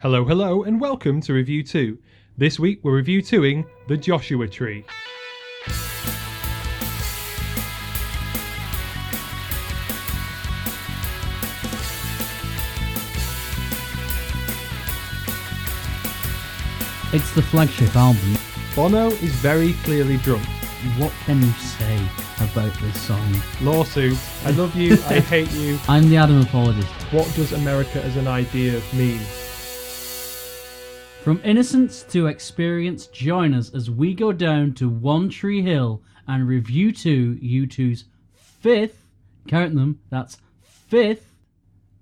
Hello, hello, and welcome to RevU2. This week we're RevU2ing The Joshua Tree. It's the flagship album. Bono is very clearly drunk. What can you say about this song? Lawsuit. I love you, I hate you. I'm the Adam apologist. What does America as an idea mean? From innocence to experience, join us as we go down to One Tree Hill and review to U2's fifth, count them, that's fifth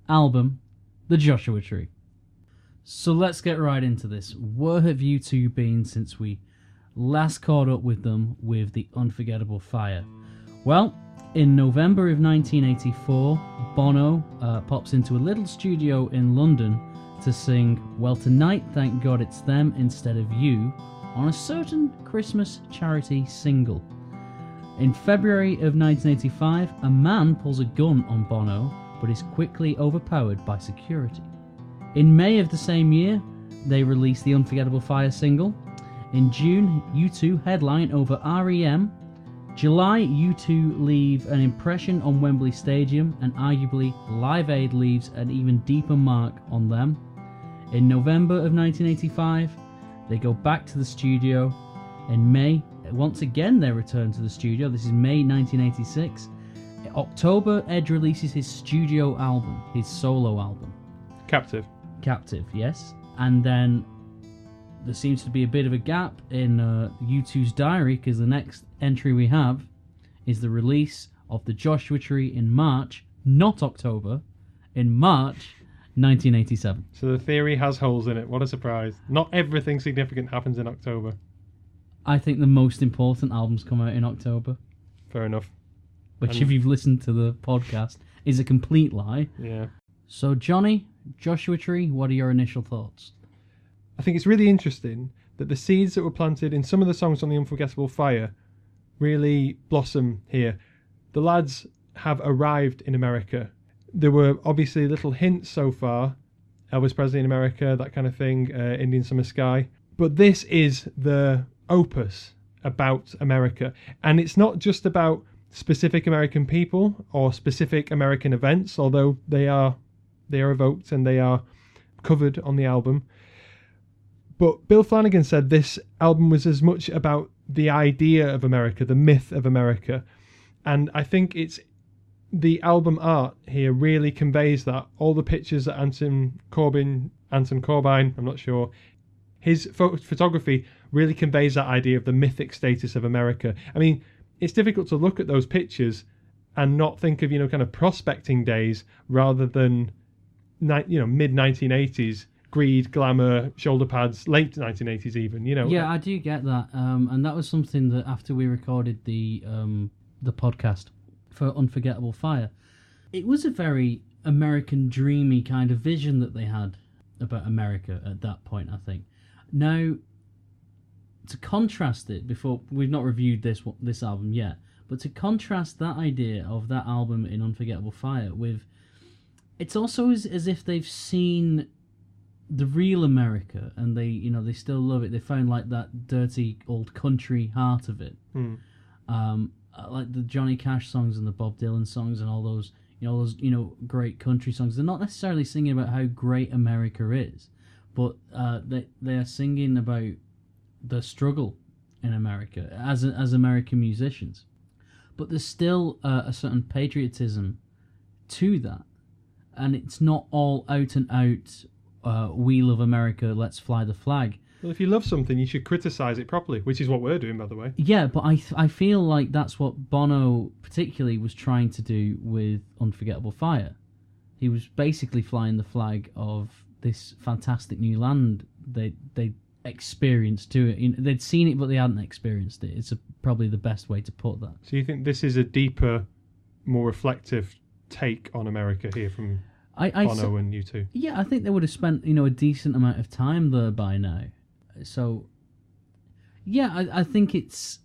album, The Joshua Tree. So let's get right into this. Where have U2 been since we last caught up with them with The Unforgettable Fire? Well, in November of 1984, Bono uh, pops into a little studio in London to sing Well Tonight, Thank God It's Them Instead of You on a certain Christmas charity single. In February of 1985, a man pulls a gun on Bono but is quickly overpowered by security. In May of the same year, they release the Unforgettable Fire single. In June, U2 headline over REM. July, U2 leave an impression on Wembley Stadium, and arguably Live Aid leaves an even deeper mark on them. In November of 1985, they go back to the studio. In May, once again, they return to the studio. This is May 1986. In October, Ed releases his studio album, his solo album. Captive. Captive, yes. And then there seems to be a bit of a gap in uh, U2's diary because the next entry we have is the release of the Joshua Tree in March, not October, in March 1987. So the theory has holes in it. What a surprise. Not everything significant happens in October. I think the most important albums come out in October, Fair enough. which, And- if you've listened to the podcast, is a complete lie. Yeah. So, Jonny, Joshua Tree, what are your initial thoughts? I think it's really interesting that the seeds that were planted in some of the songs on the Unforgettable Fire really blossom here. The lads have arrived in America. There were obviously little hints so far Elvis Presley in America, that kind of thing, uh, Indian Summer Sky. But this is the opus about America. And it's not just about specific American people or specific American events, although they are they are evoked and they are covered on the album. But Bill Flanagan said this album was as much about the idea of America, the myth of America. And I think it's the album art here really conveys that. All the pictures that Anton Corbin, Anton Corbijn, I'm not sure, his pho- photography really conveys that idea of the mythic status of America. I mean, it's difficult to look at those pictures and not think of, you know, kind of prospecting days rather than, ni- you know, mid 1980s greed, glamour, shoulder pads, late 1980s even, you know. Yeah, I do get that, um, and that was something that after we recorded the um, the podcast for Unforgettable Fire, it was a very American dreamy kind of vision that they had about America at that point. I think now to contrast it before we've not reviewed this this album yet, but to contrast that idea of that album in Unforgettable Fire with, it's also as, as if they've seen the real America, and they, you know, they still love it. They found like that dirty old country heart of it, Hmm. um, uh, like the Johnny Cash songs and the Bob Dylan songs and all those, you know, those, you know, great country songs. They're not necessarily singing about how great America is, but uh, they they are singing about the struggle in America as as American musicians. But there's still uh, a certain patriotism to that, and it's not all out and out uh, "We love America, let's fly the flag." Well, if you love something, you should criticize it properly, which is what we're doing, by the way. Yeah, but I I feel like that's what Bono particularly was trying to do with Unforgettable Fire. He was basically flying the flag of this fantastic new land they they experienced to it. You know, they'd seen it, but they hadn't experienced it. It's a, probably the best way to put that. So you think this is a deeper, more reflective take on America here from I, I Bono and U2? Yeah, I think they would have spent you know a decent amount of time there by now. So, yeah, I, I think it's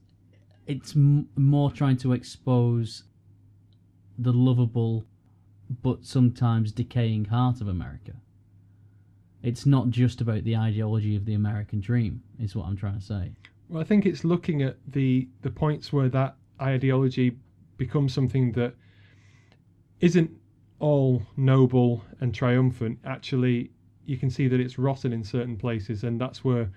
it's m- more trying to expose the lovable but sometimes decaying heart of America. It's not just about the ideology of the American dream, is what I'm trying to say. Well, I think it's looking at the the points where that ideology becomes something that isn't all noble and triumphant. Actually, you can see that it's rotten in certain places, and that's where,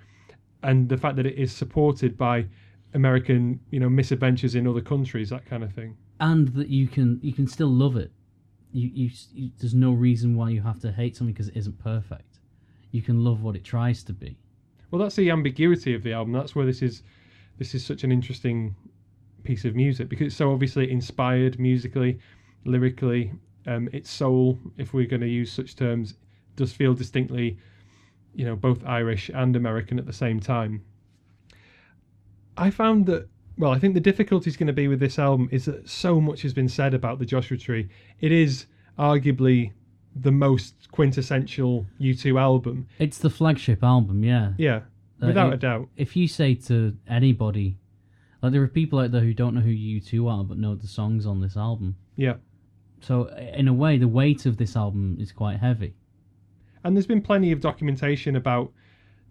and the fact that it is supported by American, you know, misadventures in other countries, that kind of thing. And that you can you can still love it. You, you, you there's no reason why you have to hate something because it isn't perfect. You can love what it tries to be. Well, that's the ambiguity of the album. That's where this is this is such an interesting piece of music because it's so obviously inspired musically, lyrically. Um, its soul, if we're going to use such terms, does feel distinctly, you know, both Irish and American at the same time. I found that, well, I think the difficulty is going to be with this album is that so much has been said about the Joshua Tree. It is arguably the most quintessential U2 album. It's the flagship album, yeah. Yeah, Uh, without it- a doubt. If you say to anybody, like there are people out there who don't know who U2 are but know the songs on this album. Yeah. So in a way, the weight of this album is quite heavy. And there's been plenty of documentation about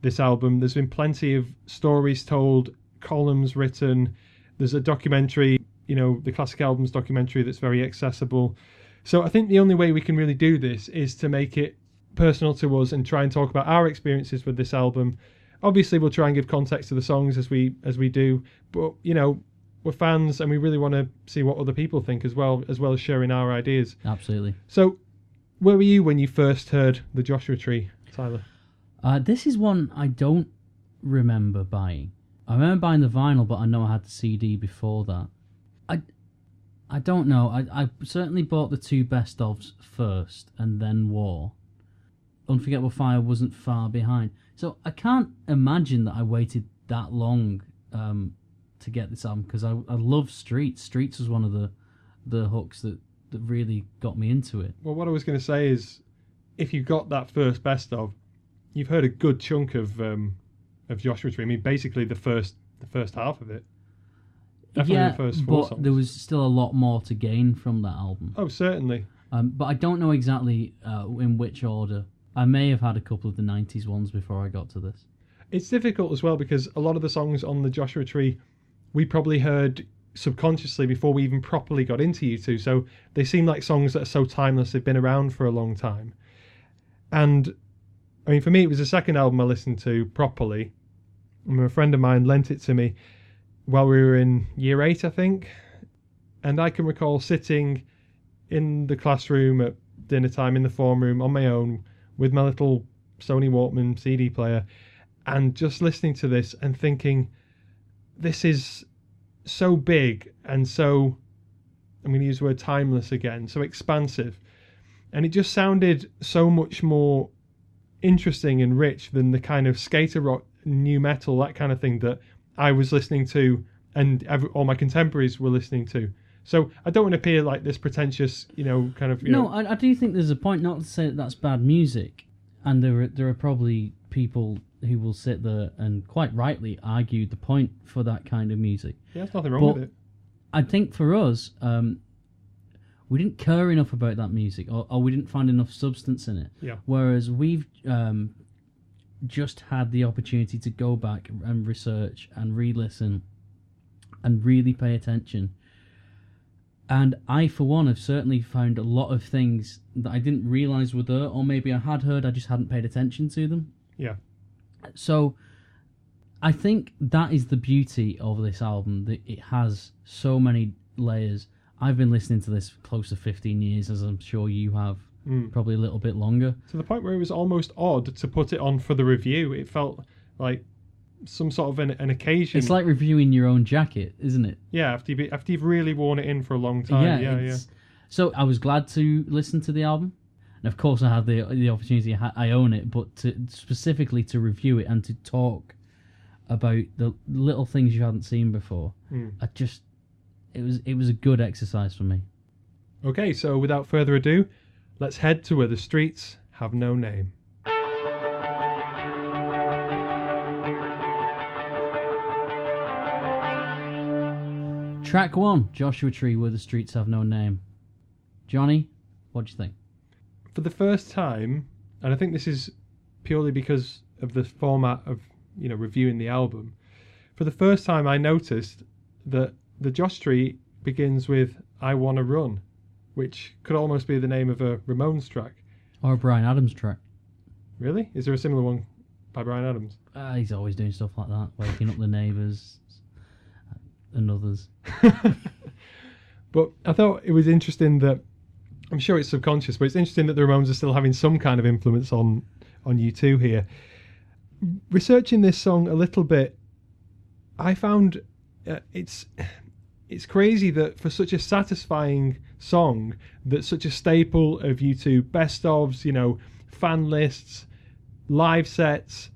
this album. There's been plenty of stories told, columns written. There's a documentary, you know, the classic albums documentary that's very accessible. So I think the only way we can really do this is to make it personal to us and try and talk about our experiences with this album. Obviously, we'll try and give context to the songs as we as we do, but you know, we're fans and we really want to see what other people think as well, as well as sharing our ideas. Absolutely. So, where were you when you first heard the Joshua Tree, Tyler? Uh, this is one I don't remember buying. I remember buying the vinyl, but I know I had the CD before that. I, I don't know. I, I certainly bought the two best ofs first, and then War. Unforgettable Fire wasn't far behind, so I can't imagine that I waited that long um, to get this album because I, I love Streets. Streets was one of the the hooks that, that really got me into it. Well, what I was going to say is, if you got that first best of, you've heard a good chunk of um, of Joshua Tree. I mean, basically the first the first half of it. Definitely yeah, the first four but songs. there was still a lot more to gain from that album. Oh, certainly. Um, but I don't know exactly uh, in which order. I may have had a couple of the 90s ones before I got to this. It's difficult as well because a lot of the songs on the Joshua Tree we probably heard subconsciously before we even properly got into U2. So they seem like songs that are so timeless, they've been around for a long time. And I mean, for me, it was the second album I listened to properly. A friend of mine lent it to me while we were in year eight, I think. And I can recall sitting in the classroom at dinner time in the form room on my own with my little Sony Walkman CD player and just listening to this and thinking, this is so big and so, I'm going to use the word timeless again, so expansive. And it just sounded so much more interesting and rich than the kind of skater rock, new metal, that kind of thing that I was listening to and every, all my contemporaries were listening to. So I don't want to appear like this pretentious, you know, kind of. You no, know, I, I do think there's a point. Not to say that that's bad music, and there are there are probably people who will sit there and quite rightly argue the point for that kind of music. yeah, there's nothing wrong but- with it. I think for us, um, we didn't care enough about that music, or, or we didn't find enough substance in it. Yeah. Whereas we've um, just had the opportunity to go back and research and re-listen and really pay attention. And I, for one, have certainly found a lot of things that I didn't realize were there, or maybe I had heard, I just hadn't paid attention to them. Yeah. So I think that is the beauty of this album that it has so many layers. I've been listening to this for close to 15 years, as I'm sure you have, Mm. probably a little bit longer. to the point where it was almost odd to put it on for the review. It felt like some sort of an, an occasion. It's like reviewing your own jacket, isn't it? yeah, after you've, after you've really worn it in for a long time. Yeah, yeah, it's- So I was glad to listen to the album. And of course, I had the the opportunity. I own it, but to, specifically to review it and to talk about the little things you hadn't seen before, Mm. I just it was it was a good exercise for me. Okay, so without further ado, let's head to where the streets have no name. Track one, Joshua Tree, where the streets have no name. Jonny, what do you think? For the first time, and I think this is purely because of the format of you know reviewing the album. For the first time, I noticed that the Josh Tree begins with "I Wanna Run," which could almost be the name of a Ramones track. Or a Bryan Adams track. Really? Is there a similar one by Bryan Adams? Uh, he's always doing stuff like that, waking up the neighbours and others. But I thought it was interesting that I'm sure it's subconscious, but it's interesting that the Ramones are still having some kind of influence on on U2 here. Researching this song a little bit, I found uh, it's it's crazy that for such a satisfying song, that such a staple of U2 best ofs, you know, fan lists, live sets,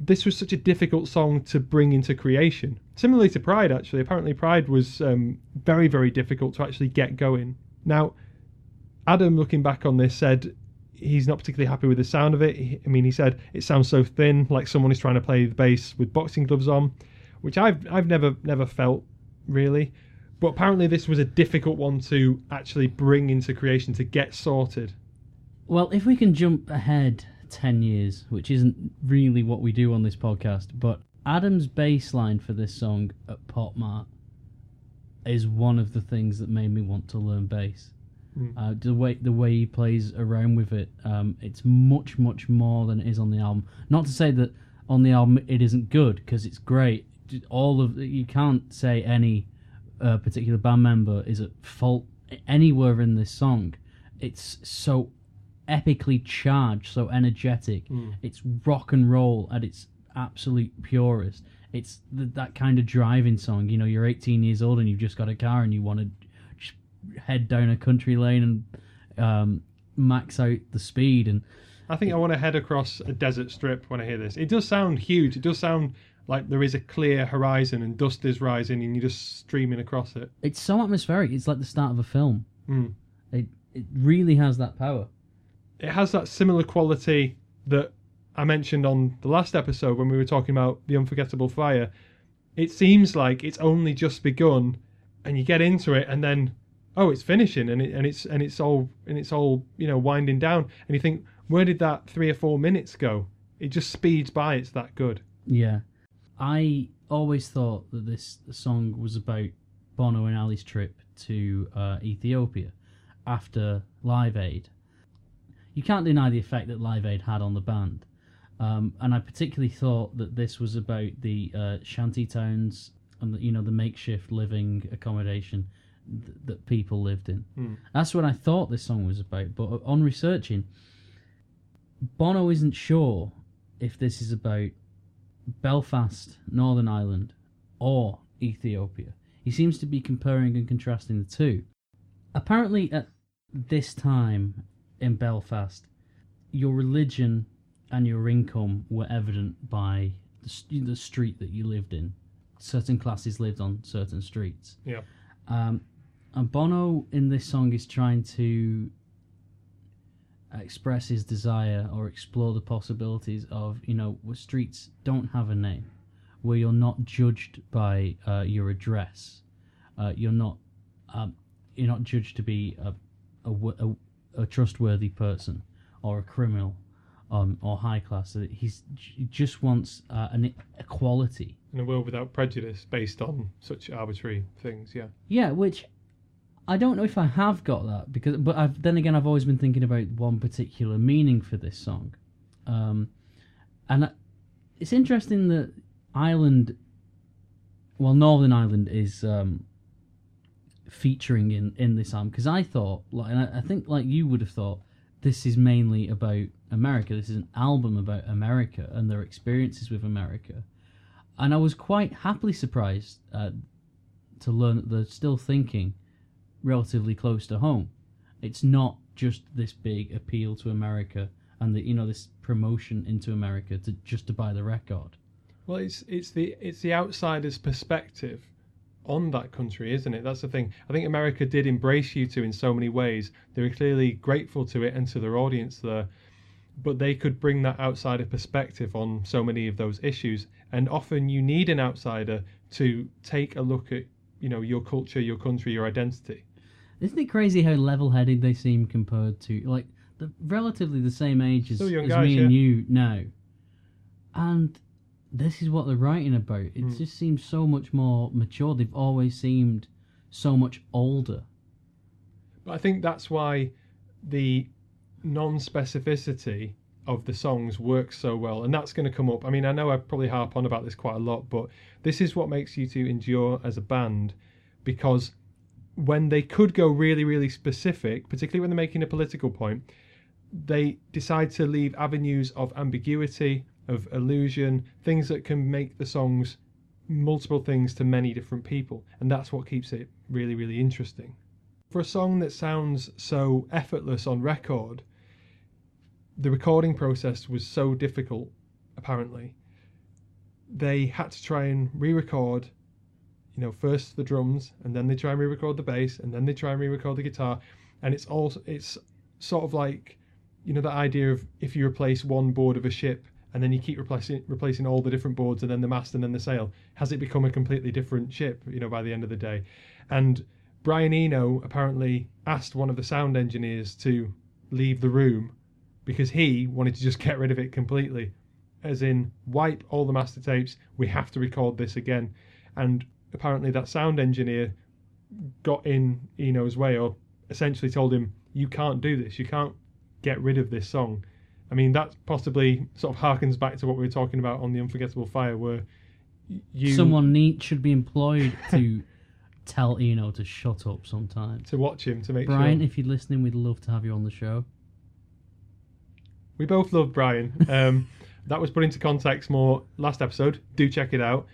this was such a difficult song to bring into creation. Similarly to Pride, actually, apparently Pride was um, very, very difficult to actually get going. Now, Adam, looking back on this, said he's not particularly happy with the sound of it. I mean, he said it sounds so thin, like someone is trying to play the bass with boxing gloves on, which I've I've never never felt really. But apparently, this was a difficult one to actually bring into creation to get sorted. Well, if we can jump ahead 10 years, which isn't really what we do on this podcast, but Adam's bass line for this song at Pop Mart is one of the things that made me want to learn bass. Mm. Uh, the way the way he plays around with it, um, it's much much more than it is on the album. Not to say that on the album it isn't good because it's great. All of you can't say any uh, particular band member is at fault anywhere in this song. It's so epically charged, so energetic. Mm. It's rock and roll at its absolute purest. It's th- that kind of driving song. You know, you're 18 years old and you've just got a car and you want to head down a country lane and um, max out the speed. And I think I want to head across a desert strip when I hear this. It does sound huge. It does sound like there is a clear horizon and dust is rising and you're just streaming across it. it's so atmospheric. It's like the start of a film. Mm. It it really has that power. It has that similar quality that I mentioned on the last episode when we were talking about the unforgettable fire. It seems like it's only just begun, and you get into it, and then oh, it's finishing, and it, and it's and it's all and it's all you know winding down, and you think where did that three or four minutes go? It just speeds by. It's that good. Yeah. I always thought that this song was about Bono and Ali's trip to uh, Ethiopia after Live Aid. You can't deny the effect that Live Aid had on the band. Um, and I particularly thought that this was about the uh, shanty towns and the, you know the makeshift living accommodation th- that people lived in. Hmm. That's what I thought this song was about. But on researching, Bono isn't sure if this is about Belfast, Northern Ireland, or Ethiopia. He seems to be comparing and contrasting the two. Apparently, at this time in Belfast, your religion and your income were evident by the, the street that you lived in. Certain classes lived on certain streets. Yeah. Um, and Bono in this song is trying to express his desire or explore the possibilities of, you know, where streets don't have a name, where you're not judged by uh, your address, uh, you're not um, you're not judged to be a, a, a, a trustworthy person or a criminal um, or high class. He's he just wants uh, an equality. In a world without prejudice, based on such arbitrary things. Yeah. Yeah, which I don't know if I have got that because, but I've then again I've always been thinking about one particular meaning for this song, um, and I- it's interesting that Ireland, well, Northern Ireland is um, featuring in in this album because I thought, like, and I, I think like you would have thought, this is mainly about America. This is an album about America and their experiences with America, and I was quite happily surprised uh, to learn that they're still thinking relatively close to home. It's not just this big appeal to America and the you know this promotion into America to just to buy the record. Well, it's it's the it's the outsider's perspective on that country, isn't it? That's the thing. I think America did embrace U2 in so many ways. They were clearly grateful to it and to their audience there, but they could bring that outsider perspective on so many of those issues. And often you need an outsider to take a look at you know your culture, your country, your identity. Isn't it crazy how level-headed they seem compared to like they're relatively the same age as, as guys, me and you now, and this is what they're writing about. It Mm. just seems so much more mature. They've always seemed so much older. But I think that's why the non-specificity of the songs works so well, and that's going to come up. I mean, I know I probably harp on about this quite a lot, but this is what makes U2 endure as a band, because when they could go really, really specific, particularly when they're making a political point, they decide to leave avenues of ambiguity, of illusion, things that can make the songs multiple things to many different people, and that's what keeps it really, really interesting for a song that sounds so effortless on record, the recording process was so difficult, apparently. They had to try and re record, you know, first the drums, and then they try and re record the bass, and then they try and re record the guitar. And it's also, it's sort of like, you know, that idea of if you replace one board of a ship and then you keep replacing replacing all the different boards and then the mast and then the sail, has it become a completely different ship, you know, by the end of the day? And Brian Eno apparently asked one of the sound engineers to leave the room because he wanted to just get rid of it completely. As in, wipe all the master tapes, we have to record this again. And apparently, that sound engineer got in Eno's way or essentially told him, You can't do this, you can't get rid of this song. I mean, that possibly sort of harkens back to what we were talking about on The Unforgettable Fire, where you. Someone neat should be employed to tell Eno to shut up sometimes. to watch him to make Brian, sure. if you're listening, we'd love to have you on the show. We both love Brian. Um, that was put into context more last episode. Do check it out.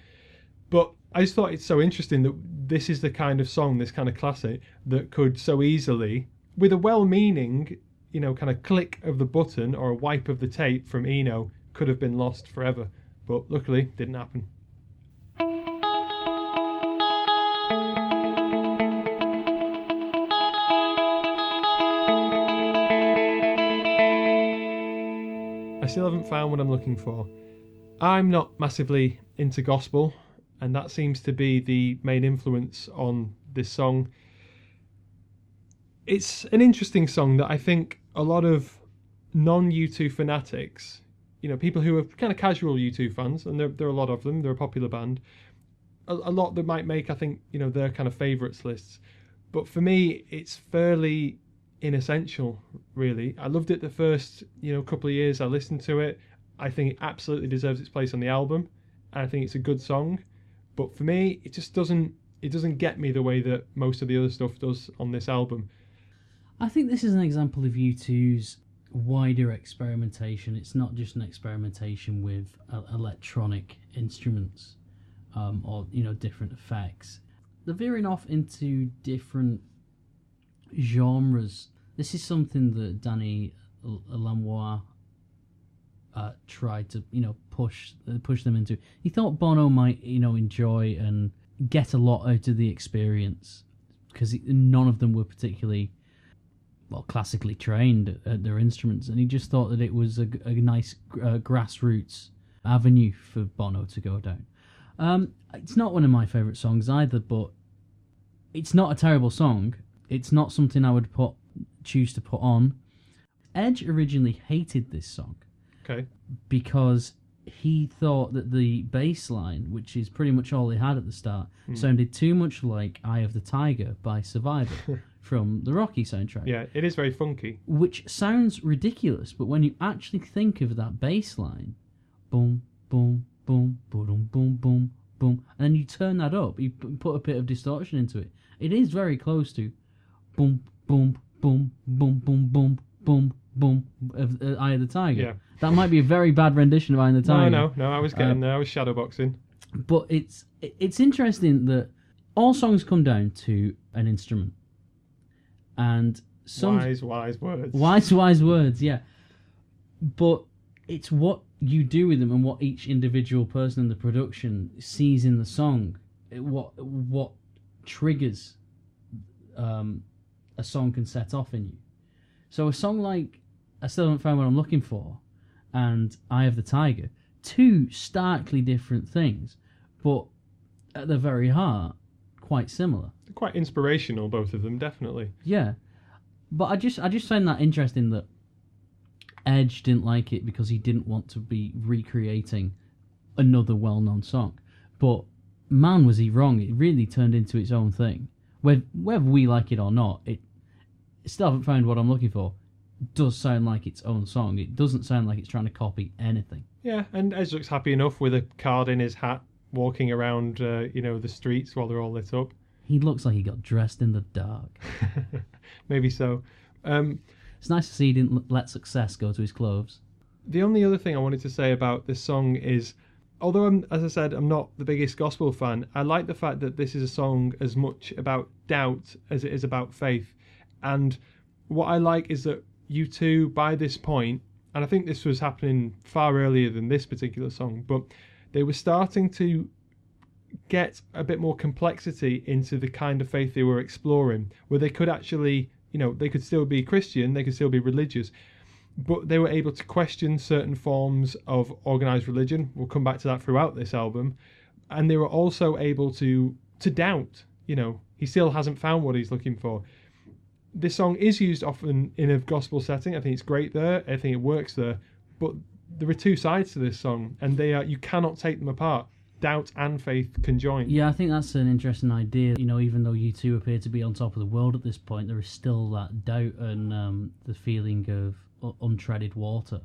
But I just thought it's so interesting that this is the kind of song, this kind of classic, that could so easily, with a well meaning, you know, kind of click of the button or a wipe of the tape from Eno, could have been lost forever. But luckily, didn't happen. I still haven't found what I'm looking for. I'm not massively into gospel, and that seems to be the main influence on this song. It's an interesting song that I think a lot of non U2 fanatics, you know, people who are kind of casual U2 fans, and there, there are a lot of them, they're a popular band, a, a lot that might make, I think, you know, their kind of favourites lists. But for me, it's fairly inessential, really. I loved it the first, you know, couple of years I listened to it. I think it absolutely deserves its place on the album. And I think it's a good song. But for me, it just doesn't it doesn't get me the way that most of the other stuff does on this album. I think this is an example of U2's wider experimentation. It's not just an experimentation with uh, electronic instruments um, or you know different effects. They're veering off into different genres. This is something that Danny L- Lanois uh, tried to you know push uh, push them into. He thought Bono might you know enjoy and get a lot out of the experience because none of them were particularly well classically trained at, their instruments, and he just thought that it was a, a nice uh, grassroots avenue for Bono to go down. Um, it's not one of my favourite songs either, but it's not a terrible song. It's not something I would put choose to put on. Edge originally hated this song Okay. because he thought that the bass line, which is pretty much all they had at the start, sounded too much like Eye of the Tiger by Survivor from the Rocky soundtrack. Yeah, it is very funky. Which sounds ridiculous, but when you actually think of that bass line, boom, boom, boom, boom, boom, boom, boom, and then you turn that up, you put a bit of distortion into it, it is very close to boom, boom, boom, boom, boom, boom, boom, boom of uh, Eye of the Tiger. Yeah. That might be a very bad rendition of Eye of the Tiger. No, no, no. I was getting Um, there. I was shadowboxing. But it's it's interesting that all songs come down to an instrument, and some Wise, wise words. wise wise words, yeah. But it's what you do with them and what each individual person in the production sees in the song, it- what what triggers um, a song can set off in you. So a song like I still haven't found what I'm looking for, and Eye of the Tiger, two starkly different things, but at the very heart, quite similar. Quite inspirational, both of them, definitely. Yeah, but I just I just find that interesting that Edge didn't like it because he didn't want to be recreating another well-known song. But man, was he wrong! It really turned into its own thing. Whether, whether we like it or not, it still haven't found what I'm looking for. Does sound like its own song. It doesn't sound like it's trying to copy anything. Yeah, and Edge looks happy enough with a card in his hat, walking around, uh, you know, the streets while they're all lit up. He looks like he got dressed in the dark. Maybe so. Um, It's nice to see he didn't let success go to his clothes. the only other thing I wanted to say about this song is, although I'm, as I said, I'm not the biggest gospel fan, I like the fact that this is a song as much about doubt as it is about faith. And what I like is that U2, by this point, and I think this was happening far earlier than this particular song, but they were starting to get a bit more complexity into the kind of faith they were exploring, where they could actually, you know, they could still be Christian, they could still be religious, but they were able to question certain forms of organized religion. We'll come back to that throughout this album, and they were also able to to doubt. You know, he still hasn't found what he's looking for. This song is used often in a gospel setting. I think it's great there. I think it works there, but there are two sides to this song, and they are you cannot take them apart. Doubt and faith conjoined. Yeah, I think that's an interesting idea. You know, even though U2 appear to be on top of the world at this point, there is still that doubt and um, the feeling of untreaded water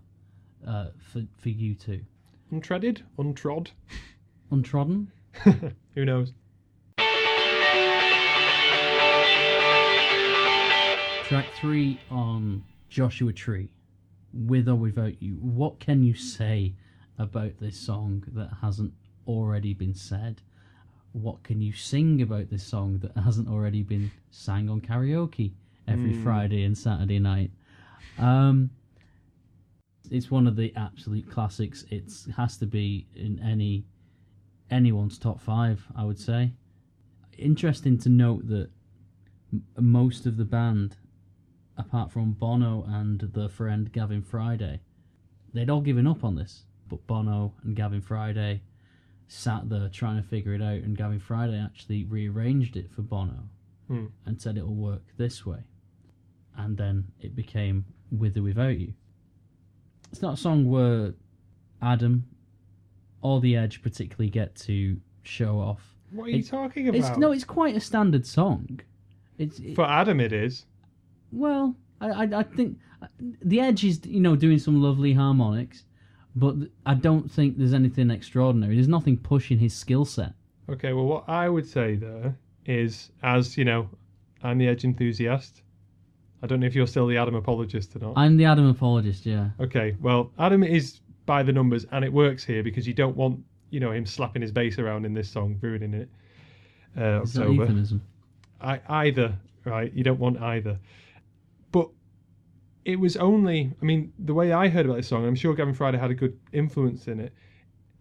uh, for for U2. Untreaded, untrod. Untrodden. Who knows? Track three on Joshua Tree, with or without you. What can you say about this song that hasn't already been said? What can you sing about this song that hasn't already been sang on karaoke every Hmm. Friday and Saturday night? Um, it's one of the absolute classics. It has to be in any anyone's top five, I would say. Interesting to note that m- most of the band, apart from Bono and the friend Gavin Friday, they'd all given up on this. But Bono and Gavin Friday sat there trying to figure it out, and Gavin Friday actually rearranged it for Bono Hmm. and said it'll work this way. And then it became With or Without You. It's not a song where Adam or The Edge particularly get to show off. What are you It's- talking about? It's no, it's quite a standard song. It's it- For Adam, it is. Well, I, I I think The Edge is you know doing some lovely harmonics, but I don't think there's anything extraordinary. There's nothing pushing his skill set. Okay, well, what I would say there is, as you know, I'm the Edge enthusiast. I don't know if you're still the Adam apologist or not. I'm the Adam apologist, yeah. Okay, well, Adam is by the numbers, and it works here because you don't want, you know, him slapping his bass around in this song, ruining it. Uh, Is that October. euphemism? I, either, right? You don't want either. It was only, I mean, the way I heard about this song, I'm sure Gavin Friday had a good influence in it.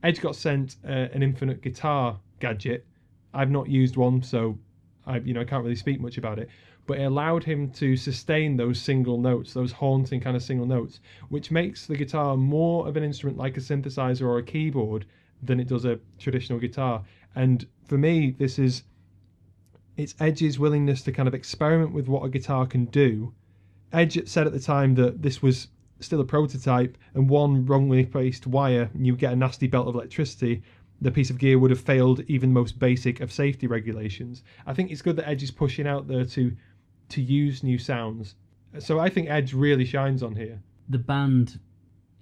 Edge got sent uh, an infinite guitar gadget. I've not used one, so I, you know, I can't really speak much about it. But it allowed him to sustain those single notes, those haunting kind of single notes, which makes the guitar more of an instrument like a synthesizer or a keyboard than it does a traditional guitar. And for me, this is it's Edge's willingness to kind of experiment with what a guitar can do. Edge said at the time that this was still a prototype, and one wrongly placed wire, and you get a nasty belt of electricity. The piece of gear would have failed even the most basic of safety regulations. I think it's good that Edge is pushing out there to to use new sounds. So I think Edge really shines on here. The band,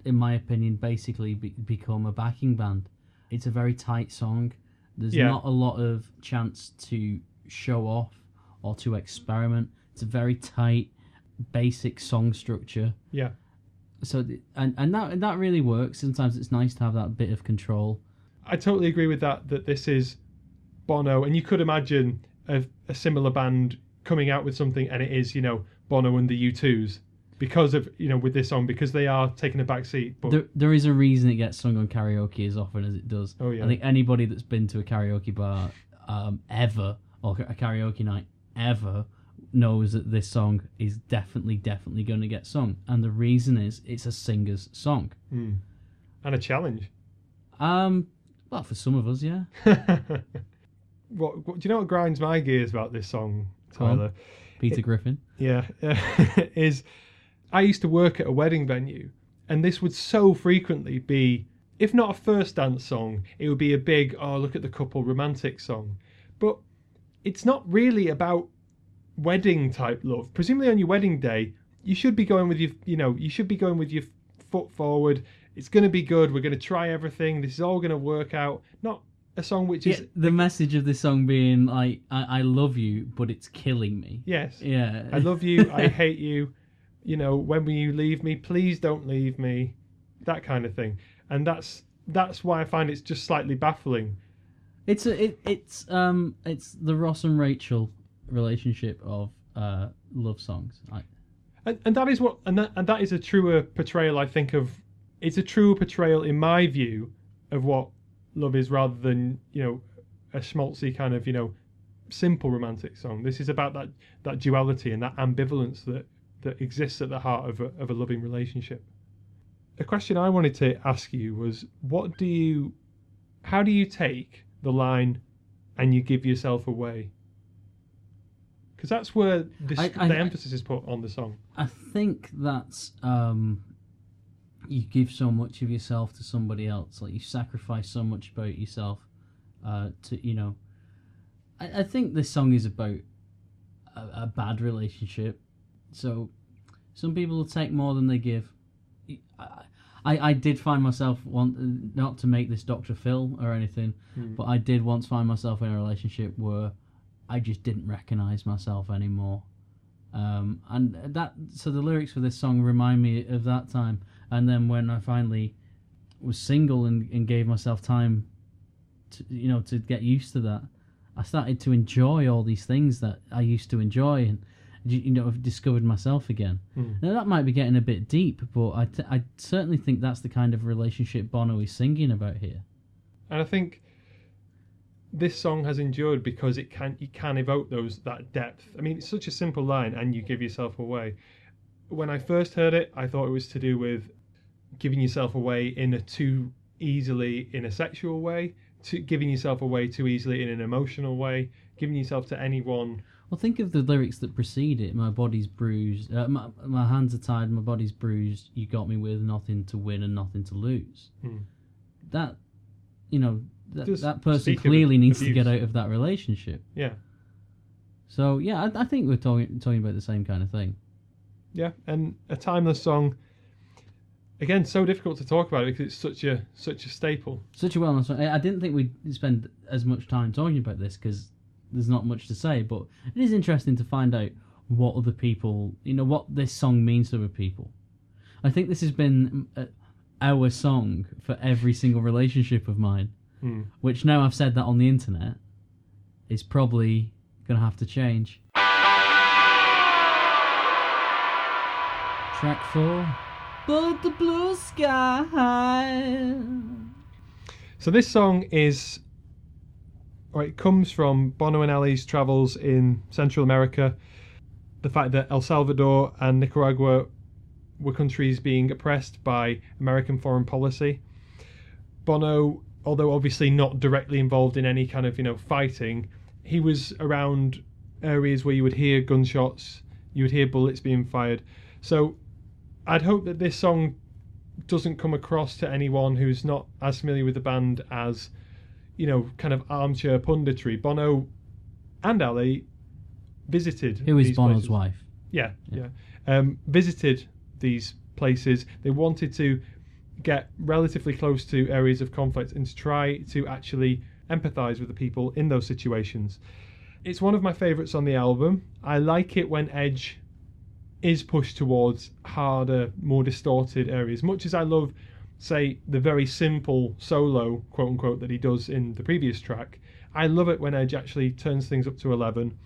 in my opinion, basically be- become a backing band. It's a very tight song. There's Yeah. not a lot of chance to show off or to experiment. It's a very tight, basic song structure. Yeah. So th- and and that and that really works. Sometimes it's nice to have that bit of control. I totally agree with that. That this is Bono, and you could imagine a, a similar band coming out with something, and it is you know Bono and the U2s because of you know with this song because they are taking a back seat. But There, there is a reason it gets sung on karaoke as often as it does. Oh, yeah. I think anybody that's been to a karaoke bar um, ever or a karaoke night ever knows that this song is definitely, definitely going to get sung. And the reason is it's a singer's song. Hmm. and a challenge. Um, well, for some of us, yeah. what, what do you know? What grinds my gears about this song. Tyler? Peter Griffin. Yeah, is I used to work at a wedding venue, And this would so frequently be, if not a first dance song, it would be a big, oh, look at the couple romantic song. But it's not really about wedding type love. Presumably on your wedding day, you should be going with your, you know, you should be going with your foot forward. It's going to be good. We're going to try everything. This is all going to work out. Not a song which Yeah, is, the message of this song being like, I, I love you, but it's killing me. yes, Yeah. I love you. I hate you. You know, when will you leave me? Please don't leave me. That kind of thing. And that's that's why I find it's just slightly baffling. It's a, it, it's um it's the Ross and Rachel relationship of uh love songs. I, And, and that is what and that, and that is a truer portrayal I think of it's a truer portrayal in my view of what love is rather than, you know, a schmaltzy kind of, you know, simple romantic song. This is about that that duality and that ambivalence that that exists at the heart of a, of a loving relationship. A question I wanted to ask you was what do you how do you take the line and you give yourself away? Because that's where this, I- I- the emphasis is put on the song. I think that's um you give so much of yourself to somebody else, like you sacrifice so much about yourself uh to you know. I, I think this song is about a, a bad relationship. So some people will take more than they give. I, I, I did find myself want not to make this Dr. Phil or anything, Hmm. but I did once find myself in a relationship where I just didn't recognize myself anymore. Um, and that so the lyrics for this song remind me of that time. And then when I finally was single and, and gave myself time to you know to get used to that, I started to enjoy all these things that I used to enjoy and you know I've discovered myself again. Hmm. Now that might be getting a bit deep, but I, t- I certainly think that's the kind of relationship Bono is singing about here. And I think this song has endured because it can you can evoke those that depth. I mean, it's such a simple line, and you give yourself away. When I first heard it, I thought it was to do with giving yourself away in a too easily in a sexual way, to giving yourself away too easily in an emotional way, giving yourself to anyone. Well, think of the lyrics that precede it. My body's bruised. Uh, my, my hands are tied. My body's bruised. You got me with nothing to win and nothing to lose. Hmm. That, you know, that, that person clearly needs to get out of that relationship. Yeah, So yeah, I, I think we're talking talking about the same kind of thing. yeah, and a timeless song. Again, so difficult to talk about it because it's such a such a staple. Such a well-known song. I I didn't think we'd spend as much time talking about this because there's not much to say. But it is interesting to find out what other people, you know, what this song means to other people. I think this has been uh, our song for every single relationship of mine. Hmm. Which now I've said that on the internet is probably gonna have to change. Track four. Bullet the blue sky. So this song is, or it comes from Bono and Ali's travels in Central America. The fact that El Salvador and Nicaragua were countries being oppressed by American foreign policy. Bono, although obviously not directly involved in any kind of you know fighting, he was around areas where you would hear gunshots, you would hear bullets being fired. So I'd hope that this song doesn't come across to anyone who's not as familiar with the band as, you know, kind of armchair punditry. Bono and Ali visited. Who is Bono's places. wife? Yeah, yeah. Um, visited these places. They wanted to get relatively close to areas of conflict and to try to actually empathize with the people in those situations. It's one of my favorites on the album. I like it when Edge is pushed towards harder, more distorted areas. Much as I love, say, the very simple solo, quote unquote, that he does in the previous track, I love it when Edge actually turns things up to 11.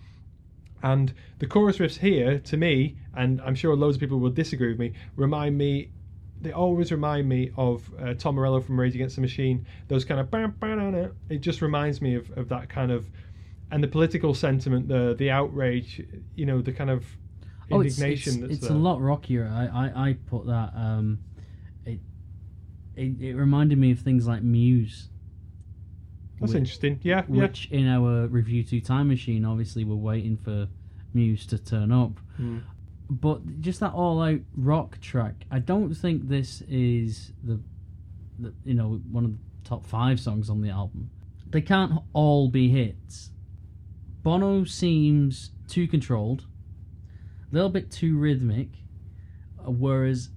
And the chorus riffs here, to me, and I'm sure loads of people will disagree with me, remind me. They always remind me of uh, Tom Morello from Rage Against the Machine. Those kind of bam, bam, bam, bam. it just reminds me of, of that kind of, and the political sentiment, the the outrage, you know, the kind of Oh, it's, indignation it's, that's it's a lot rockier. I, I, I put that. Um, it, it it reminded me of things like Muse, That's which- interesting. Yeah, yeah. which in our RevU2 Time Machine, obviously we're waiting for Muse to turn up. Hmm. But just that all-out rock track. I don't think this is the, the you know one of the top five songs on the album. They can't all be hits. Bono seems too controlled, a little bit too rhythmic, uh, whereas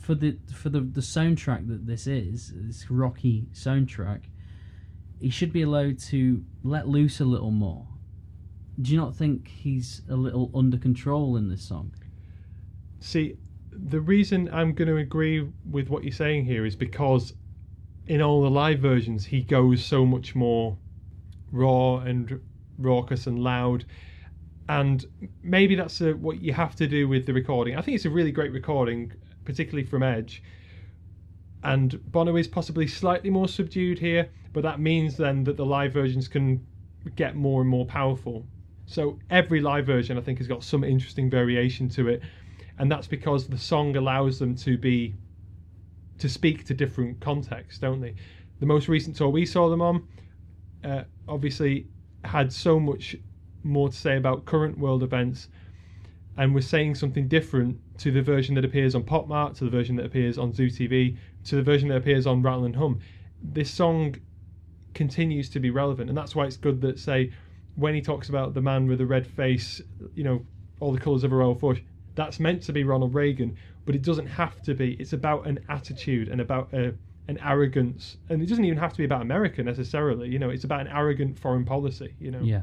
for the for the, the soundtrack that this is, this rocky soundtrack, he should be allowed to let loose a little more. Do you not think he's a little under control in this song? See, the reason I'm going to agree with what you're saying here is because in all the live versions he goes so much more raw and raucous and loud and maybe that's a, what you have to do with the recording. I think it's a really great recording, particularly from Edge. And Bono is possibly slightly more subdued here, but that means then that the live versions can get more and more powerful. So every live version, I think, has got some interesting variation to it, and that's because the song allows them to be to speak to different contexts, don't they? The most recent tour we saw them on, uh, obviously, had so much more to say about current world events, and was saying something different to the version that appears on Pop Mart, to the version that appears on Zoo TV, to the version that appears on Rattle and Hum. This song continues to be relevant, and that's why it's good that say when he talks about the man with the red face, you know, all the colours of a royal flush, that's meant to be Ronald Reagan, but it doesn't have to be. It's about an attitude and about a, an arrogance, and it doesn't even have to be about America necessarily. You know, it's about an arrogant foreign policy. You know. Yeah.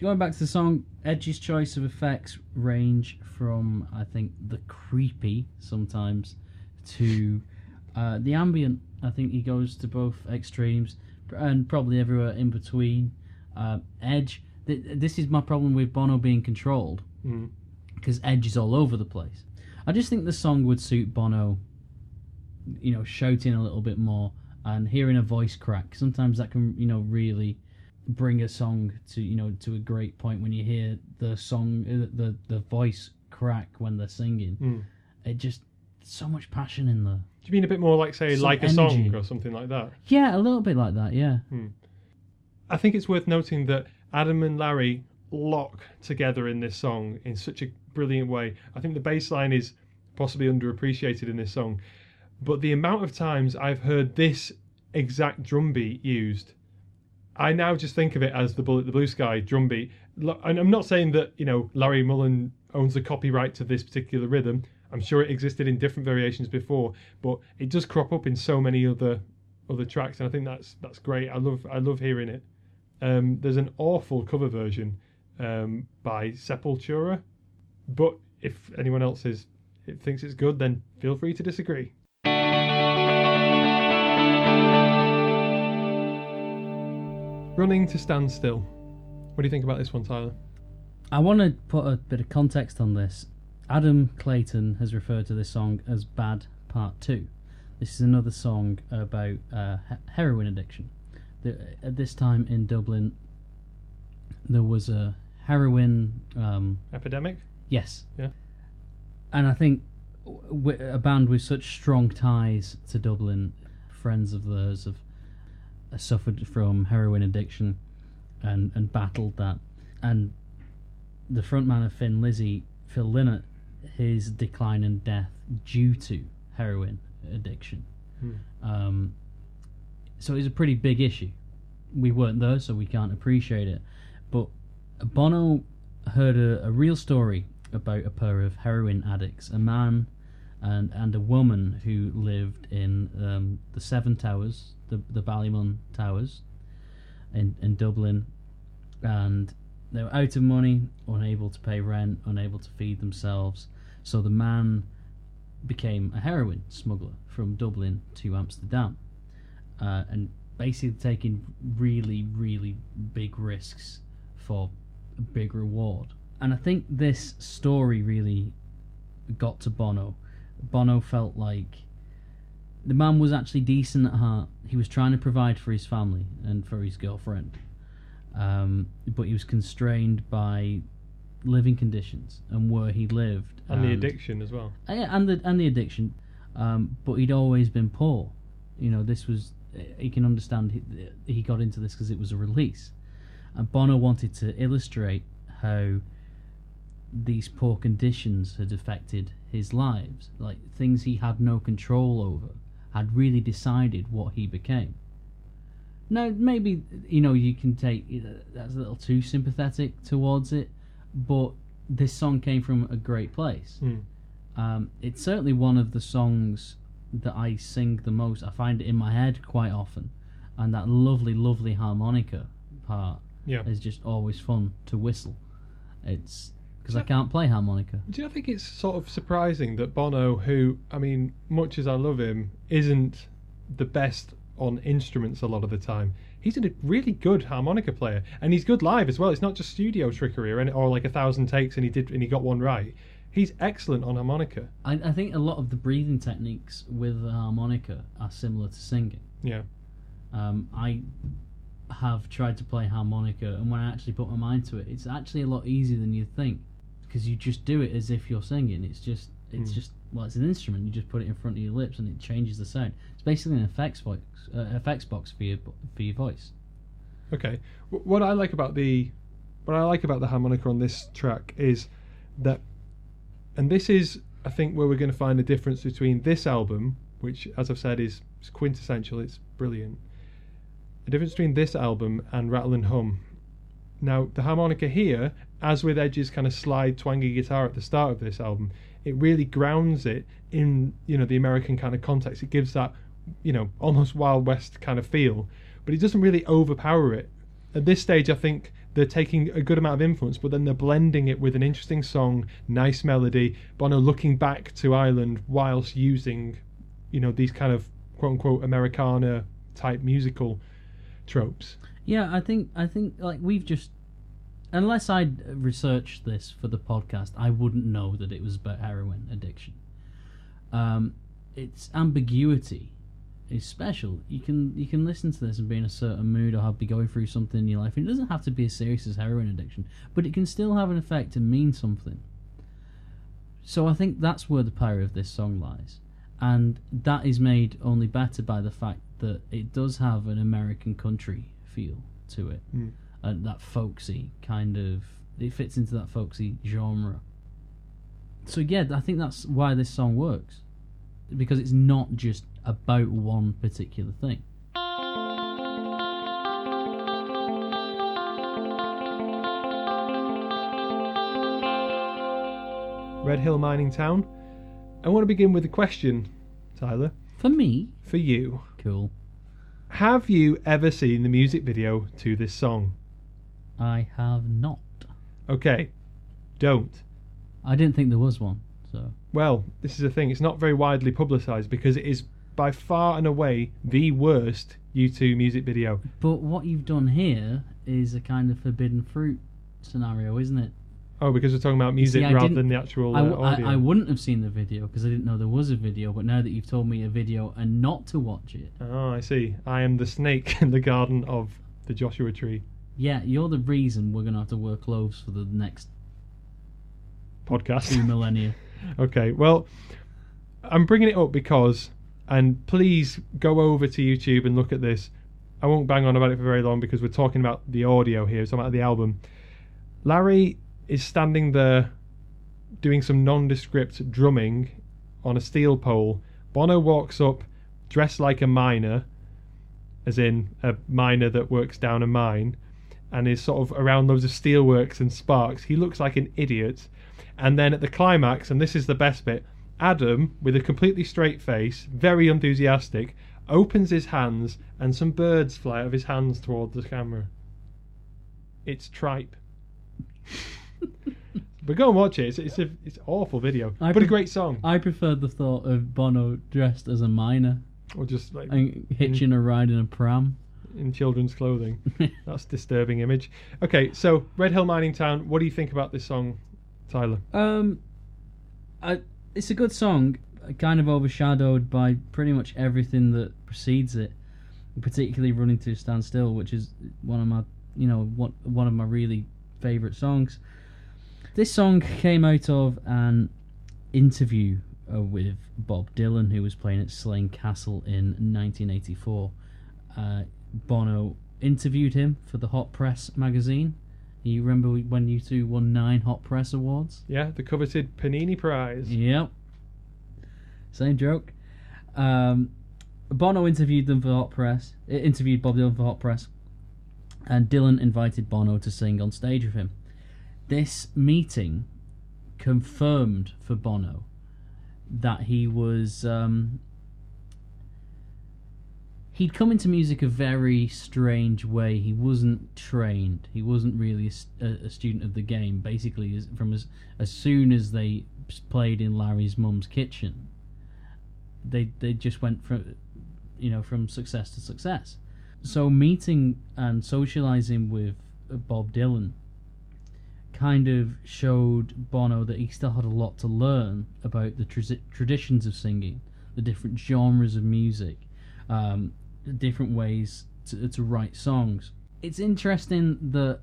Going back to the song, Edge's choice of effects range from I think the creepy sometimes to uh, the ambient. I think he goes to both extremes and probably everywhere in between. Uh, Edge. Th- this is my problem with Bono being controlled Mm. because Edge is all over the place. I just think the song would suit Bono, you know, shouting a little bit more and hearing a voice crack. Sometimes that can, you know, really bring a song to, you know, to a great point when you hear the song, uh, the the voice crack when they're singing. Mm. It just so much passion in there. Do you mean a bit more like say Some like a song or something like that? Yeah, a little bit like that. Yeah. I think it's worth noting that Adam and Larry lock together in this song in such a brilliant way. I think the bass line is possibly underappreciated in this song, but the amount of times I've heard this exact drum beat used, I now just think of it as the Bullet the Blue Sky drum beat. And I'm not saying that, you know, Larry Mullen owns the copyright to this particular rhythm. I'm sure it existed in different variations before, but it does crop up in so many other other tracks, and I think that's that's great. I love I love hearing it. Um, there's an awful cover version um, by Sepultura, but if anyone else is it thinks it's good, then feel free to disagree. Running to stand still. What do you think about this one, Tyler? I want to put a bit of context on this. Adam Clayton has referred to this song as Bad Part 2. This is another song about uh, heroin addiction. The, at this time in Dublin, there was a heroin. Um, Epidemic. yes. Yeah. And I think w- a band with such strong ties to Dublin, friends of theirs, have uh, suffered from heroin addiction and, and battled that. And the frontman of Thin Lizzy, Phil Lynott, his decline and death due to heroin addiction. Hmm. Um, so it's a pretty big issue. We weren't there, so we can't appreciate it. But Bono heard a, a real story about a pair of heroin addicts, a man and and a woman who lived in um, the Seven Towers, the the Ballymun Towers, in in Dublin, and they were out of money, unable to pay rent, unable to feed themselves. So the man became a heroin smuggler from Dublin to Amsterdam, uh, and basically taking really, really big risks for a big reward. And I think this story really got to Bono. Bono felt like the man was actually decent at heart. He was trying to provide for his family and for his girlfriend, um, but he was constrained by living conditions and where he lived And the addiction as well. uh, yeah, and the and the addiction. Um, but he'd always been poor. You know, this was he can understand he, he got into this because it was a release. And Bono wanted to illustrate how these poor conditions had affected his lives, like things he had no control over, had really decided what he became. Now, maybe you know you can take that's a little too sympathetic towards it, but this song came from a great place. Hmm. Um, it's certainly one of the songs that I sing the most. I find it in my head quite often, and that lovely, lovely harmonica part Yeah. is just always fun to whistle. It's because I can't play harmonica. Do you think it's sort of surprising that Bono, who, I mean, much as I love him, isn't the best on instruments a lot of the time? He's a really good harmonica player, and he's good live as well. It's not just studio trickery or, any, or like a thousand takes and he did and he got one right. He's excellent on harmonica. I, I think a lot of the breathing techniques with the harmonica are similar to singing. Yeah. Um, I have tried to play harmonica, and when I actually put my mind to it, it's actually a lot easier than you think because you just do it as if you're singing. It's just, it's Hmm. just, well, it's an instrument. You just put it in front of your lips, and it changes the sound. It's basically an effects box, uh, effects box for your for your voice. Okay. What I like about the what I like about the harmonica on this track is that, and this is I think where we're going to find the difference between this album, which as I've said is, is quintessential, it's brilliant. The difference between this album and Rattle and Hum. Now the harmonica here, as with Edge's kind of slide twangy guitar at the start of this album, it really grounds it in you know the American kind of context. It gives that you know almost Wild West kind of feel, but it doesn't really overpower it. At this stage, I think they're taking a good amount of influence, but then they're blending it with an interesting song, nice melody. Bono looking back to Ireland whilst using, you know, these kind of quote unquote Americana type musical tropes. Yeah, I think I think like we've just unless I'd researched this for the podcast, I wouldn't know that it was about heroin addiction. Um, its ambiguity is special. You can you can listen to this and be in a certain mood or have, be going through something in your life. And it doesn't have to be as serious as heroin addiction, but it can still have an effect and mean something. So I think that's where the power of this song lies, and that is made only better by the fact that it does have an American country feel to it, Mm. and that folksy kind of it fits into that folksy genre. So yeah, I think that's why this song works, because it's not just about one particular thing. Red Hill Mining Town. I want to begin with a question, Tyler, For me, for you. cool. Have you ever seen the music video to this song? I have not. Okay, don't. I didn't think there was one. So Well, this is the thing. It's not very widely publicised because it is by far and away the worst U2 music video. But what you've done here is a kind of forbidden fruit scenario, isn't it? Oh, because we're talking about music I rather than the actual I, uh, w- I- audio. I wouldn't have seen the video because I didn't know there was a video. But now that you've told me a video and not to watch it, Oh, I see. I am the snake in the garden of the Joshua tree yeah, you're the reason we're gonna have to wear clothes for the next Podcast. two millennia. okay, well, I'm bringing it up because, and please go over to YouTube and look at this. I won't bang on about it for very long because we're talking about the audio here, talking about the album. Larry is standing there doing some nondescript drumming on a steel pole. Bono walks up dressed like a miner, as in a miner that works down a mine, and is sort of around loads of steelworks and sparks. He looks like an idiot. And then at the climax, and this is the best bit, Adam, with a completely straight face, very enthusiastic, opens his hands and some birds fly out of his hands towards the camera. It's tripe. but go and watch it. It's it's a it's an awful video, I but a great song. I preferred the thought of Bono dressed as a miner or just like and hitching a ride in a pram. in children's clothing. That's a disturbing image. Okay, so Red Hill Mining Town. What do you think about this song, Tyler? Um, I, it's a good song, kind of overshadowed by pretty much everything that precedes it, particularly "Running to a Standstill," which is one of my, you know, one one of my really favorite songs. This song came out of an interview uh, with Bob Dylan, who was playing at Slane Castle in 1984. Uh, Bono interviewed him for the Hot Press magazine You remember when U2 won nine Hot Press Awards? Yeah, the coveted Panini Prize. Yep. Same joke. Um, Bono interviewed them for Hot Press. Interviewed Bob Dylan for Hot Press, and Dylan invited Bono to sing on stage with him. This meeting confirmed for Bono that he was um, he'd come into music a very strange way. He wasn't trained. He wasn't really a student of the game. Basically, as, from as as soon as they played in Larry's mum's kitchen, they they just went from you know from success to success. So meeting and socializing with uh, Bob Dylan kind of showed Bono that he still had a lot to learn about the tra- traditions of singing, the different genres of music, um, different ways to, to write songs. It's interesting that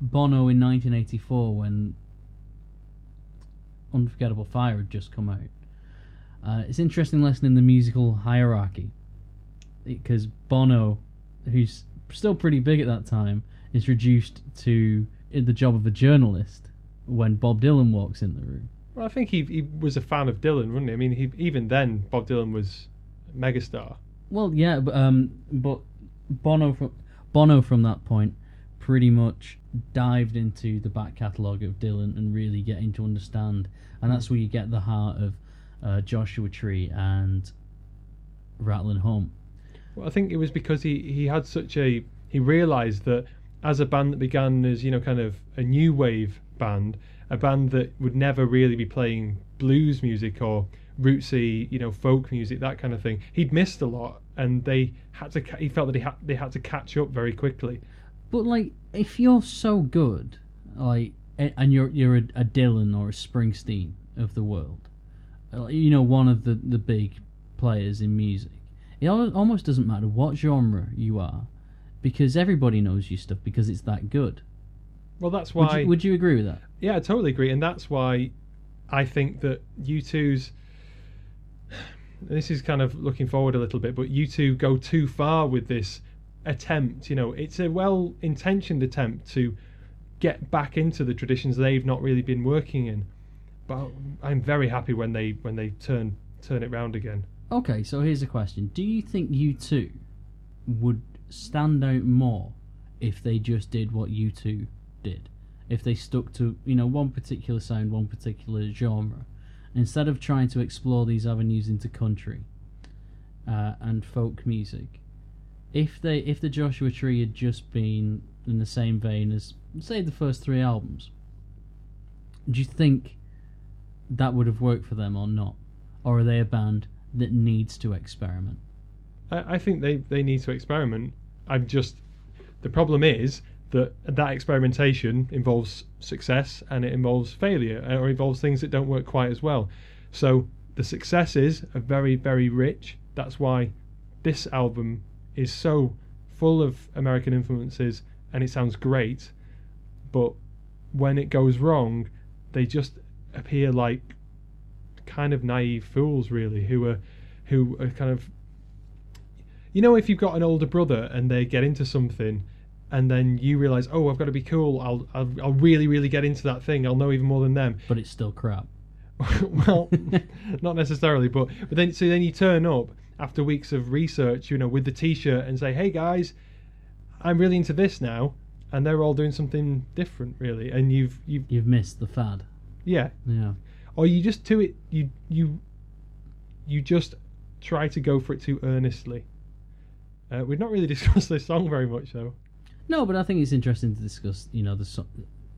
Bono in 1984, when Unforgettable Fire had just come out, uh, it's interesting lesson in the musical hierarchy because Bono, who's still pretty big at that time, is reduced to the job of a journalist when Bob Dylan walks in the room. Well, I think he he was a fan of Dylan, wasn't he? I mean, he even then Bob Dylan was a megastar. Well, yeah, but um, but Bono from Bono from that point pretty much dived into the back catalogue of Dylan and really getting to understand, and that's where you get the heart of uh, Joshua Tree and Rattle and Hum. Well, I think it was because he he had such a he realised that as a band that began as you know kind of a new wave band, a band that would never really be playing blues music or rootsy you know folk music that kind of thing. He'd missed a lot, and they had to. He felt that he had they had to catch up very quickly. But like, if you're so good, like, and you're you're a, a Dylan or a Springsteen of the world, uh, you know, one of the the big players in music, it almost doesn't matter what genre you are, because everybody knows your stuff because it's that good. Well, that's Would why. you, would you agree with that? Yeah, I totally agree, and that's why I think that U2's. This is kind of looking forward a little bit, but U2 go too far with this attempt. You know, it's a well-intentioned attempt to get back into the traditions they've not really been working in. But I'm very happy when they when they turn turn it round again. Okay, so here's a question: Do you think U2 would stand out more if they just did what U2 did? If they stuck to you know one particular sound, one particular genre, instead of trying to explore these avenues into country uh, and folk music? If they if the Joshua Tree had just been in the same vein as say the first three albums, do you think that would have worked for them or not? Or are they a band that needs to experiment? I, I think they, they need to experiment. I'm just the problem is that that experimentation involves success and it involves failure uh, or involves things that don't work quite as well. So the successes are very very rich. That's why this album is so full of American influences and it sounds great. But when it goes wrong, they just appear like kind of naive fools really who are who are kind of you know if you've got an older brother and they get into something and then you realize oh i've got to be cool I'll, I'll i'll really really get into that thing i'll know even more than them But it's still crap. well not necessarily but but then so then you turn up after weeks of research you know with the t-shirt and say hey guys i'm really into this now and they're all doing something different really and you've you've You've missed the fad. yeah Yeah. or you just do it you you you just try to go for it too earnestly uh, we've not really discussed this song very much though No, but I think it's interesting to discuss, you know, the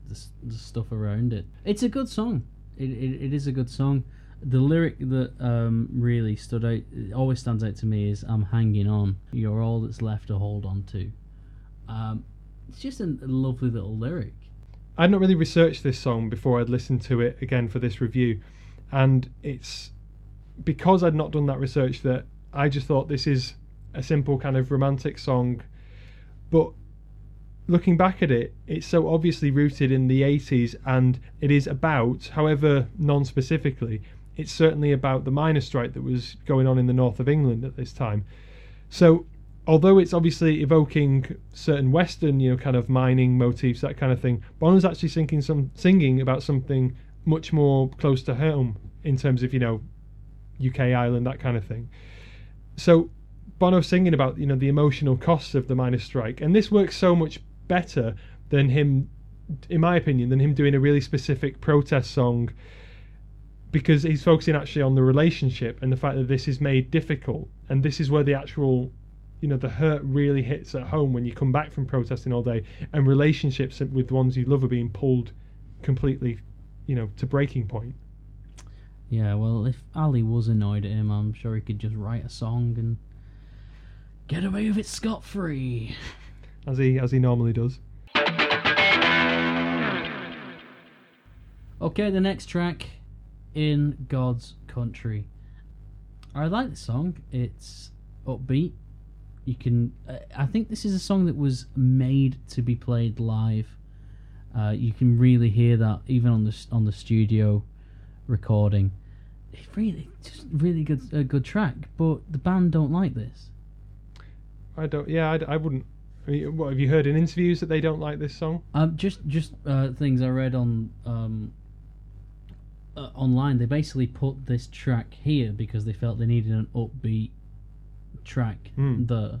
the, the stuff around it. It's a good song. It, it, it is a good song. The lyric that um, really stood out, always stands out to me, is "I'm hanging on. You're all that's left to hold on to." Um, it's just a lovely little lyric. i'd not really researched this song before i'd listened to it again for this review and it's because i'd not done that research that i just thought this is a simple kind of romantic song but looking back at it, it's so obviously rooted in the 80s and it is about, however non specifically, it's certainly about the miners' strike that was going on in the north of England at this time. So although it's obviously evoking certain Western, you know, kind of mining motifs, that kind of thing, Bono's actually singing some singing about something much more close to home in terms of you know UK Ireland, that kind of thing. So Bono's singing about you know the emotional costs of the miners' strike, and this works so much better than him, in my opinion, than him doing a really specific protest song because he's focusing actually on the relationship and the fact that this is made difficult and this is where the actual you know the hurt really hits at home when you come back from protesting all day and relationships with the ones you love are being pulled completely you know to breaking point Yeah, well, if Ali was annoyed at him, I'm sure he could just write a song and get away with it scot free. As he as he normally does Okay, the next track, In God's Country. I like the song. It's upbeat. You can. uh, I think this is a song that was made to be played live. Uh, you can really hear that even on the on the studio recording. It's really just really good a good track, but the band don't like this. I don't yeah I, I wouldn't what have you heard in interviews that they don't like this song Um, just just uh, things I read on um, uh, online. They basically put this track here because they felt they needed an upbeat track Hmm. there.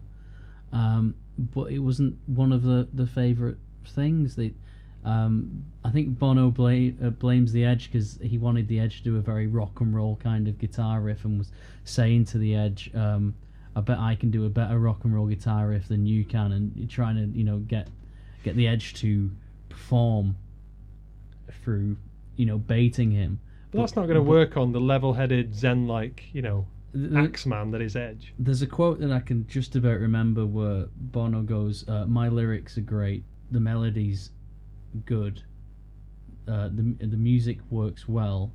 Um, but it wasn't one of the the favorite things. They, um, I think Bono bla- uh, blames the Edge because he wanted the Edge to do a very rock and roll kind of guitar riff and was saying to the Edge. Um, I bet I can do a better rock and roll guitar riff than you can, and you're trying to you know get get the Edge to perform through you know baiting him. but that's not going to work on the level-headed zen-like you know The- axeman that is Edge There's a quote that I can just about remember where Bono goes, uh, "My lyrics are great, the melody's good, uh, the the music works well,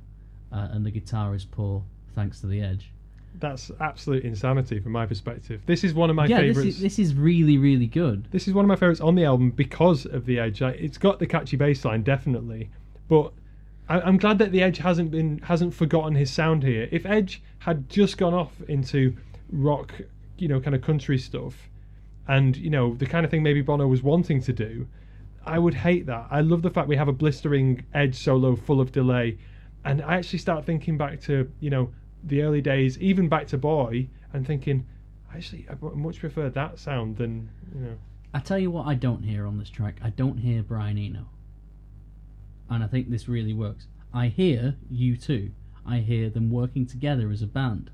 uh, and the guitar is poor, thanks to the Edge." That's absolute insanity from my perspective this is one of my yeah, this favorites is, this is really really good. This is one of my favorites on the album because of the Edge. It's got the catchy bass line, definitely, but I, I'm glad that the Edge hasn't been hasn't forgotten his sound here. If Edge had just gone off into rock, you know, kind of country stuff, and you know the kind of thing maybe Bono was wanting to do, I would hate that. I love the fact we have a blistering Edge solo full of delay, and I actually start thinking back to you know the early days, even back to Boy, and thinking. Actually, I much prefer that sound than you know. I tell you what, I don't hear on this track. I don't hear Brian Eno, and I think this really works. I hear U2. I hear them working together as a band.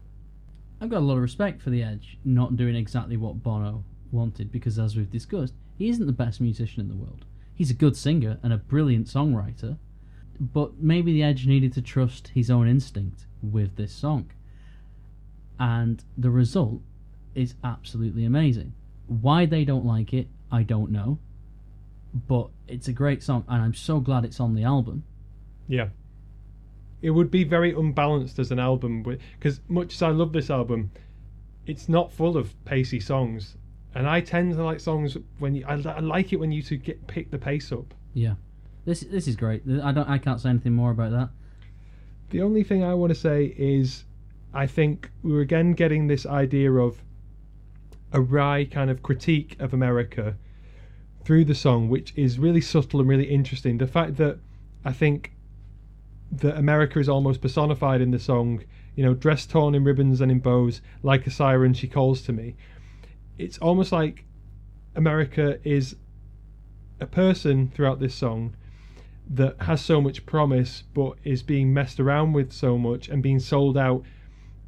I've got a lot of respect for the Edge not doing exactly what Bono wanted because, as we've discussed, he isn't the best musician in the world. He's a good singer and a brilliant songwriter, but maybe the Edge needed to trust his own instinct with this song. And the result is absolutely amazing. Why they don't like it, I don't know. But it's a great song, and I'm so glad it's on the album. Yeah. It would be very unbalanced as an album because much as I love this album, it's not full of pacey songs, and I tend to like songs when you, I, I like it when U2 get pick the pace up. Yeah, this this is great. I don't I can't say anything more about that. The only thing I want to say is, I think we were again getting this idea of a wry kind of critique of America through the song, which is really subtle and really interesting. The fact that I think that America is almost personified in the song, you know, dress torn in ribbons and in bows, like a siren she calls to me. It's almost like America is a person throughout this song that has so much promise but is being messed around with so much and being sold out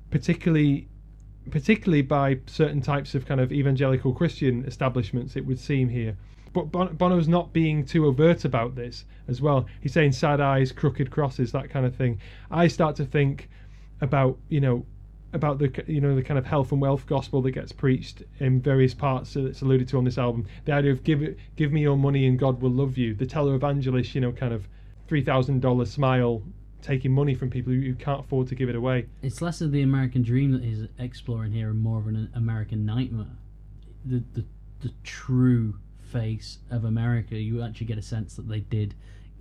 particularly particularly by certain types of kind of evangelical Christian establishments it would seem here. But bon- Bono's not being too overt about this as well. He's saying sad eyes crooked crosses that kind of thing. I start to think about you know about the you know the kind of health and wealth gospel that gets preached in various parts that's alluded to on this album. The idea of give give me your money and God will love you. The televangelist, you know, kind of three thousand dollar smile, taking money from people who, who can't afford to give it away. It's less of the American dream that he's exploring here, and more of an American nightmare. The the the true face of America. You actually get a sense that they did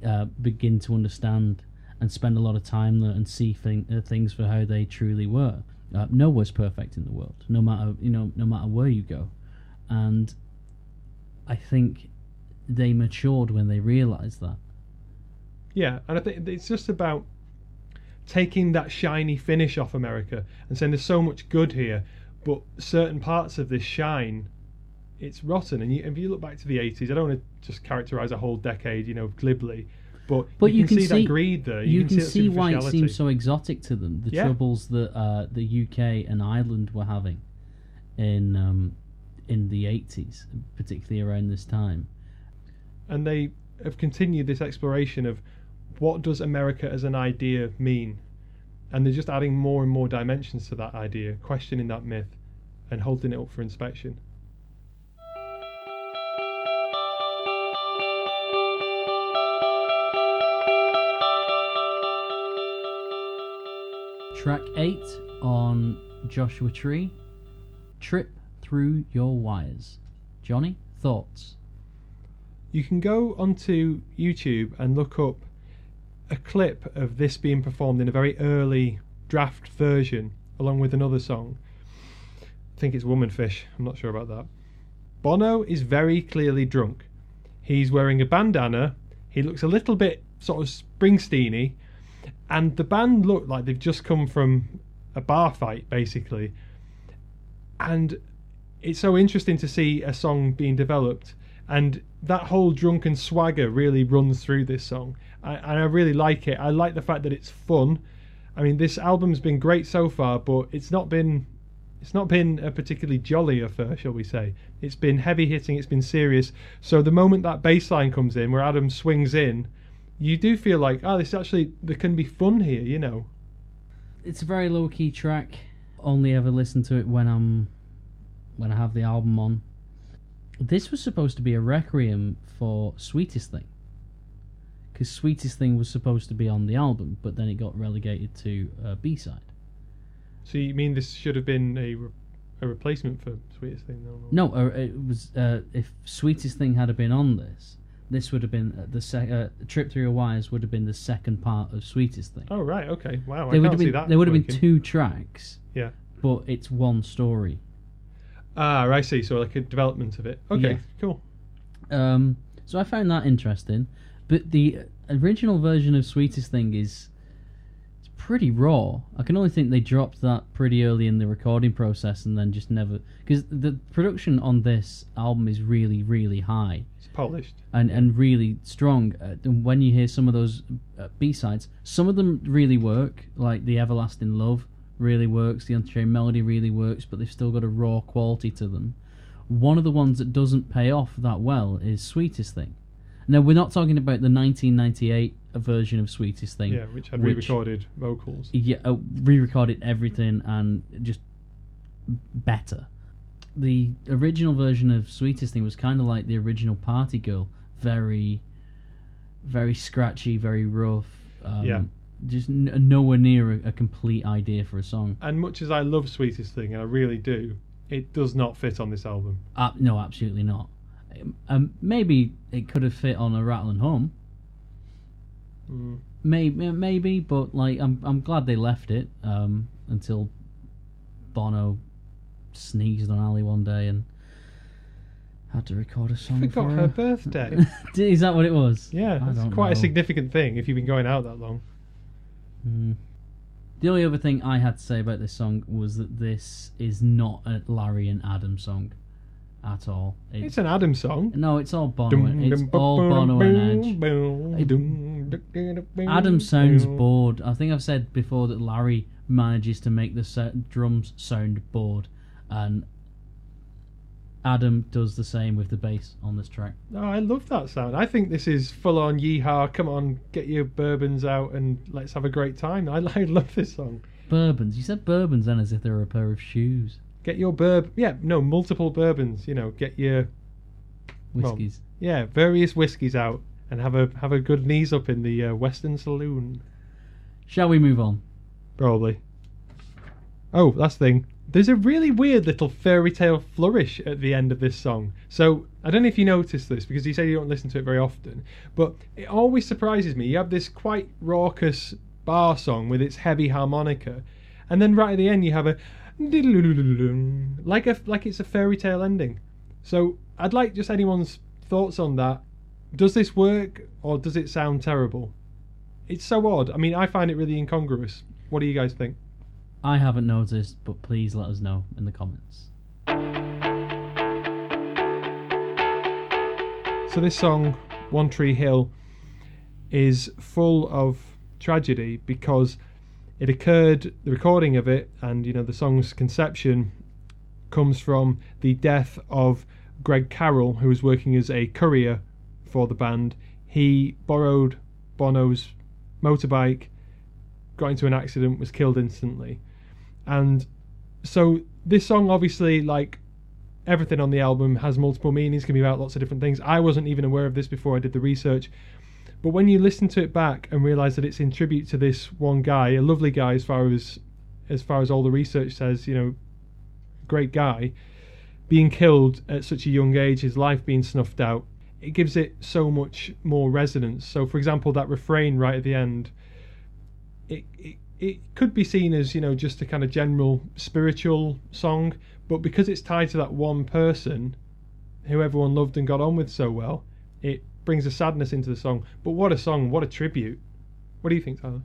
uh, begin to understand and spend a lot of time there and see thing, uh, things for how they truly were. Uh, nowhere's perfect in the world, no matter you know, no matter where you go. and I think they matured when they realised that. Yeah, and I think it's just about taking that shiny finish off America and saying there's so much good here, but certain parts of this shine, it's rotten. And you, if you look back to the 80s, I don't want to just characterize a whole decade, you know, glibly, but, But you, can, see, that greed there. You, can, that see why it seems so exotic to them. The Yeah. troubles that uh, the UK and Ireland were having in um, in the eighties, particularly around this time. and they have continued this exploration of what does America as an idea mean, and they're just adding more and more dimensions to that idea, questioning that myth, and holding it up for inspection. Track eight on Joshua Tree, Trip Through Your Wires. Jonny, thoughts? You can go onto YouTube and look up a clip of this being performed in a very early draft version, along with another song. I think it's Womanfish. I'm not sure about that. Bono is very clearly drunk. He's wearing a bandana. He looks a little bit sort of Springsteeny, and the band look like they've just come from a bar fight, basically. And it's so interesting to see a song being developed, and that whole drunken swagger really runs through this song. And I really like it. I like the fact that it's fun. I mean, this album's been great so far, but it's not been it's not been a particularly jolly affair, shall we say. It's been heavy hitting, it's been serious. So the moment that bass line comes in, where Adam swings in, you do feel like, oh, this actually there can be fun here, you know. It's a very low key track. Only ever listen to it when I'm when I have the album on. This was supposed to be a requiem for Sweetest Thing. Because Sweetest Thing was supposed to be on the album, but then it got relegated to a B side. So you mean this should have been a re- a replacement for Sweetest Thing? No, No, uh, it was uh, if Sweetest Thing had been on this, this would have been uh, the sec- uh, Trip Through Your Wires would have been the second part of Sweetest Thing. Oh right, okay, wow. there I would can't have see been that. there would have been two tracks, Yeah. but it's one story. Ah, I see. So like a development of it. Okay, Yeah. cool. Um, so I found that interesting, but the original version of Sweetest Thing is pretty raw. I can only think they dropped that pretty early in the recording process and then just never because the production on this album is really really high It's polished. and and really strong. Uh, and when you hear some of those uh, B sides, some of them really work, like the Everlasting Love really works, the Unchained Melody really works, but they've still got a raw quality to them. One of the ones that doesn't pay off that well is Sweetest Thing. Now we're not talking about the 1998 version of Sweetest Thing. Yeah, which had Which- re-recorded vocals. Yeah, uh, re-recorded everything and just better. The original version of Sweetest Thing was kind of like the original Party Girl, very, very scratchy, very rough. Um, Yeah. Just n- nowhere near a, a complete idea for a song. And much as I love Sweetest Thing, and I really do, it does not fit on this album. Uh, no, absolutely not. Um, maybe it could have fit on a Rattle and Hum. Mm. Maybe, maybe, but like I'm, I'm glad they left it um, until Bono sneezed on Ali one day and had to record a song Forgot for her birthday. Is that what it was? yeah, that's quite a significant thing if you've been going out that long. Mm. The only other thing I had to say about this song was that this is not a Larry and Adam song at all. It's, It's an Adam song. no, it's all Bono. It's all Bono and Edge. Adam sounds bored. I think I've said before that Larry manages to make the sa- drums sound bored, and Adam does the same with the bass on this track. Oh, I love that sound. I think this is full on yeehaw. Come on, get your bourbons out and let's have a great time. I, I love this song. Bourbons. You said bourbons then as if they were a pair of shoes. Get your burb. Yeah, no, multiple bourbons. You know, get your Well, Whiskies. yeah various whiskies out and have a have a good knees up in the uh, Western Saloon. Shall we move on? Probably. Oh, last thing. There's a really weird little fairy tale flourish at the end of this song. So I don't know if you noticed this because you say you don't listen to it very often, but it always surprises me. You have this quite raucous bar song with its heavy harmonica, and then right at the end you have a like a like it's a fairy tale ending. So I'd like just anyone's thoughts on that. Does this work or does it sound terrible? It's so odd. I mean, I find it really incongruous. What do you guys think? I haven't noticed, but please let us know in the comments. So this song, One Tree Hill, is full of tragedy because it occurred. The recording of it and you know the song's conception comes from the death of Greg Carroll, who was working as a courier for the band. He borrowed Bono's motorbike, got into an accident, was killed instantly, and so this song obviously like everything on the album has multiple meanings, can be about lots of different things. I wasn't even aware of this before I did the research. But when you listen to it back and realize that it's in tribute to this one guy, a lovely guy as far as as far as all the research says, you know, great guy, being killed at such a young age, his life being snuffed out, it gives it so much more resonance. So for example, that refrain right at the end, it, it it could be seen as you know just a kind of general spiritual song, but because it's tied to that one person who everyone loved and got on with so well, it brings a sadness into the song. But what a song! What a tribute! What do you think, Tyler?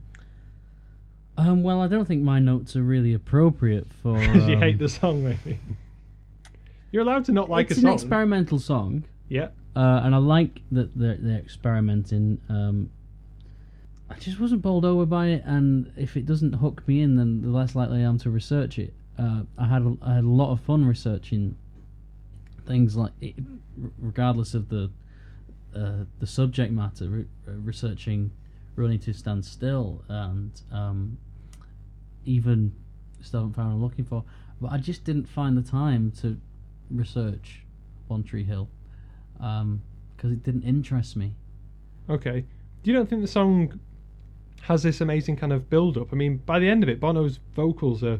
Um, well, I don't think my notes are really appropriate for. Because you um, hate the song, maybe. You're allowed to not like it's a an song. experimental song, yeah, uh, and I like that they're, they're experimenting. Um, I just wasn't bowled over by it, and if it doesn't hook me in, then the less likely I am to research it. Uh, I had a, I had a lot of fun researching things like, it, regardless of the uh, the subject matter, re- uh, researching running to stand still and um, even still haven't found what I'm looking for. But I just didn't find the time to research One Tree Hill because it didn't interest me. okay. You don't think the song has this amazing kind of build up? I mean, by the end of it, Bono's vocals are.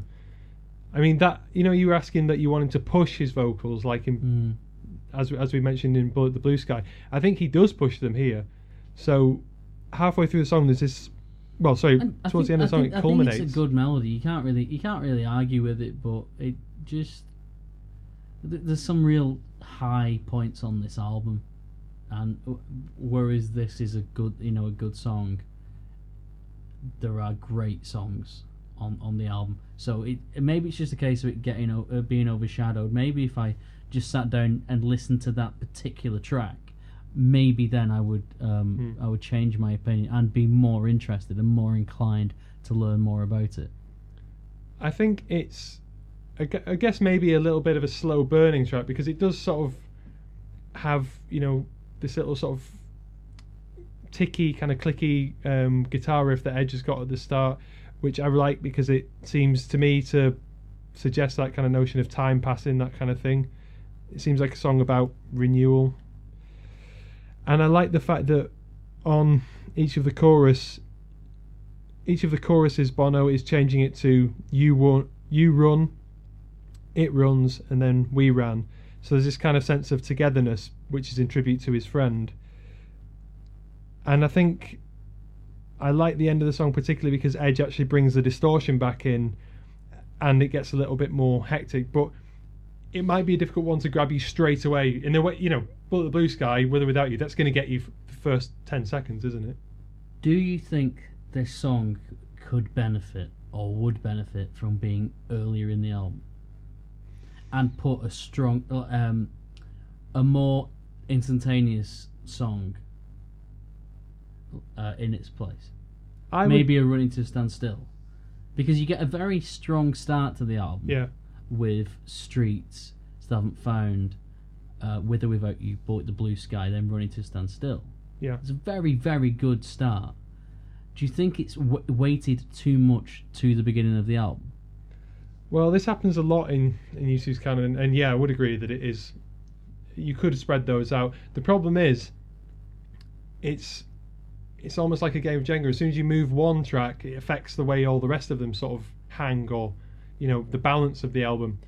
I mean that you know you were asking that you wanted to push his vocals like in Mm. As as we mentioned in Bullet the Blue Sky. I think he does push them here. So halfway through the song, there's this. Well, sorry, And towards think- the end of the song, think- it culminates. it's a good melody. You can't really you can't really argue with it, but it just th- there's some real high points on this album, and whereas this is a good you know a good song, there are great songs on on the album. So it maybe it's just a case of it getting uh, being overshadowed. Maybe if I just sat down and listened to that particular track, maybe then I would um, Hmm. I would change my opinion and be more interested and more inclined to learn more about it. I think it's, I I guess maybe a little bit of a slow burning track because it does sort of have you know this little sort of ticky kind of clicky um, guitar riff that Edge has got at the start, which I like because it seems to me to suggest that kind of notion of time passing, that kind of thing. It seems like a song about renewal, and I like the fact that on each of the chorus each of the choruses Bono is changing it to you run, you run, it runs, and then we ran. So there's this kind of sense of togetherness, which is in tribute to his friend. And I think I like the end of the song particularly because Edge actually brings the distortion back in, and it gets a little bit more hectic. But it might be a difficult one to grab you straight away. In the way, you know, Bullet the Blue Sky, with or without you, that's going to get you the first ten seconds, isn't it? Do you think this song could benefit or would benefit from being earlier in the album and put a strong, um, a more instantaneous song uh, in its place? I would- Maybe a running to stand still, because you get a very strong start to the album. yeah. With Streets, Still Haven't Found, uh, With or Without You, Bullet the Blue Sky, then Running to Stand Still. Yeah. It's a very, very good start. Do you think it's w- weighted too much to the beginning of the album? Well, this happens a lot in in U2's canon, and yeah, I would agree that it is. You could spread those out. The problem is, it's it's almost like a game of Jenga. As soon as you move one track, it affects the way all the rest of them sort of hang, or you know, the balance of the album.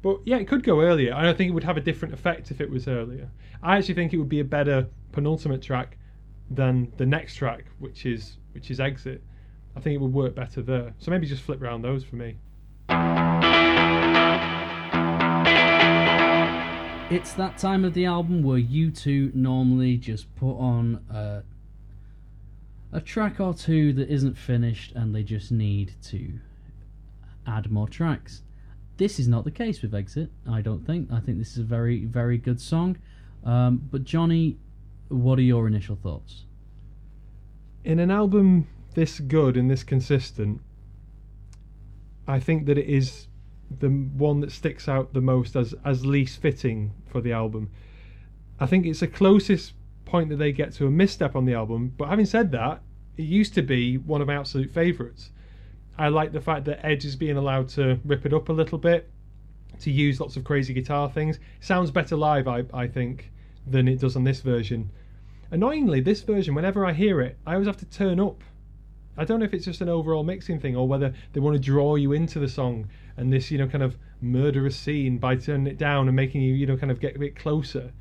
But yeah, it could go earlier. and I think it would have a different effect if it was earlier. I actually think it would be a better penultimate track than the next track, which is which is Exit. I think it would work better there. So maybe just flip around those for me. It's that time of the album where U2 normally just put on a, a track or two that isn't finished and they just need to add more tracks. This is not the case with Exit, I don't think. I think this is a very, very good song. Um, but, Jonny, what are your initial thoughts? In an album this good and this consistent, I think that it is the one that sticks out the most as as least fitting for the album. I think it's the closest point that they get to a misstep on the album. But having said that, it used to be one of my absolute favourites. I like the fact that Edge is being allowed to rip it up a little bit, to use lots of crazy guitar things. sounds better live, I, I think, than it does on this version. Annoyingly, this version, whenever I hear it, I always have to turn up. I don't know if it's just an overall mixing thing or whether they want to draw you into the song and this, you know, kind of murderous scene by turning it down and making you, you know, kind of get a bit closer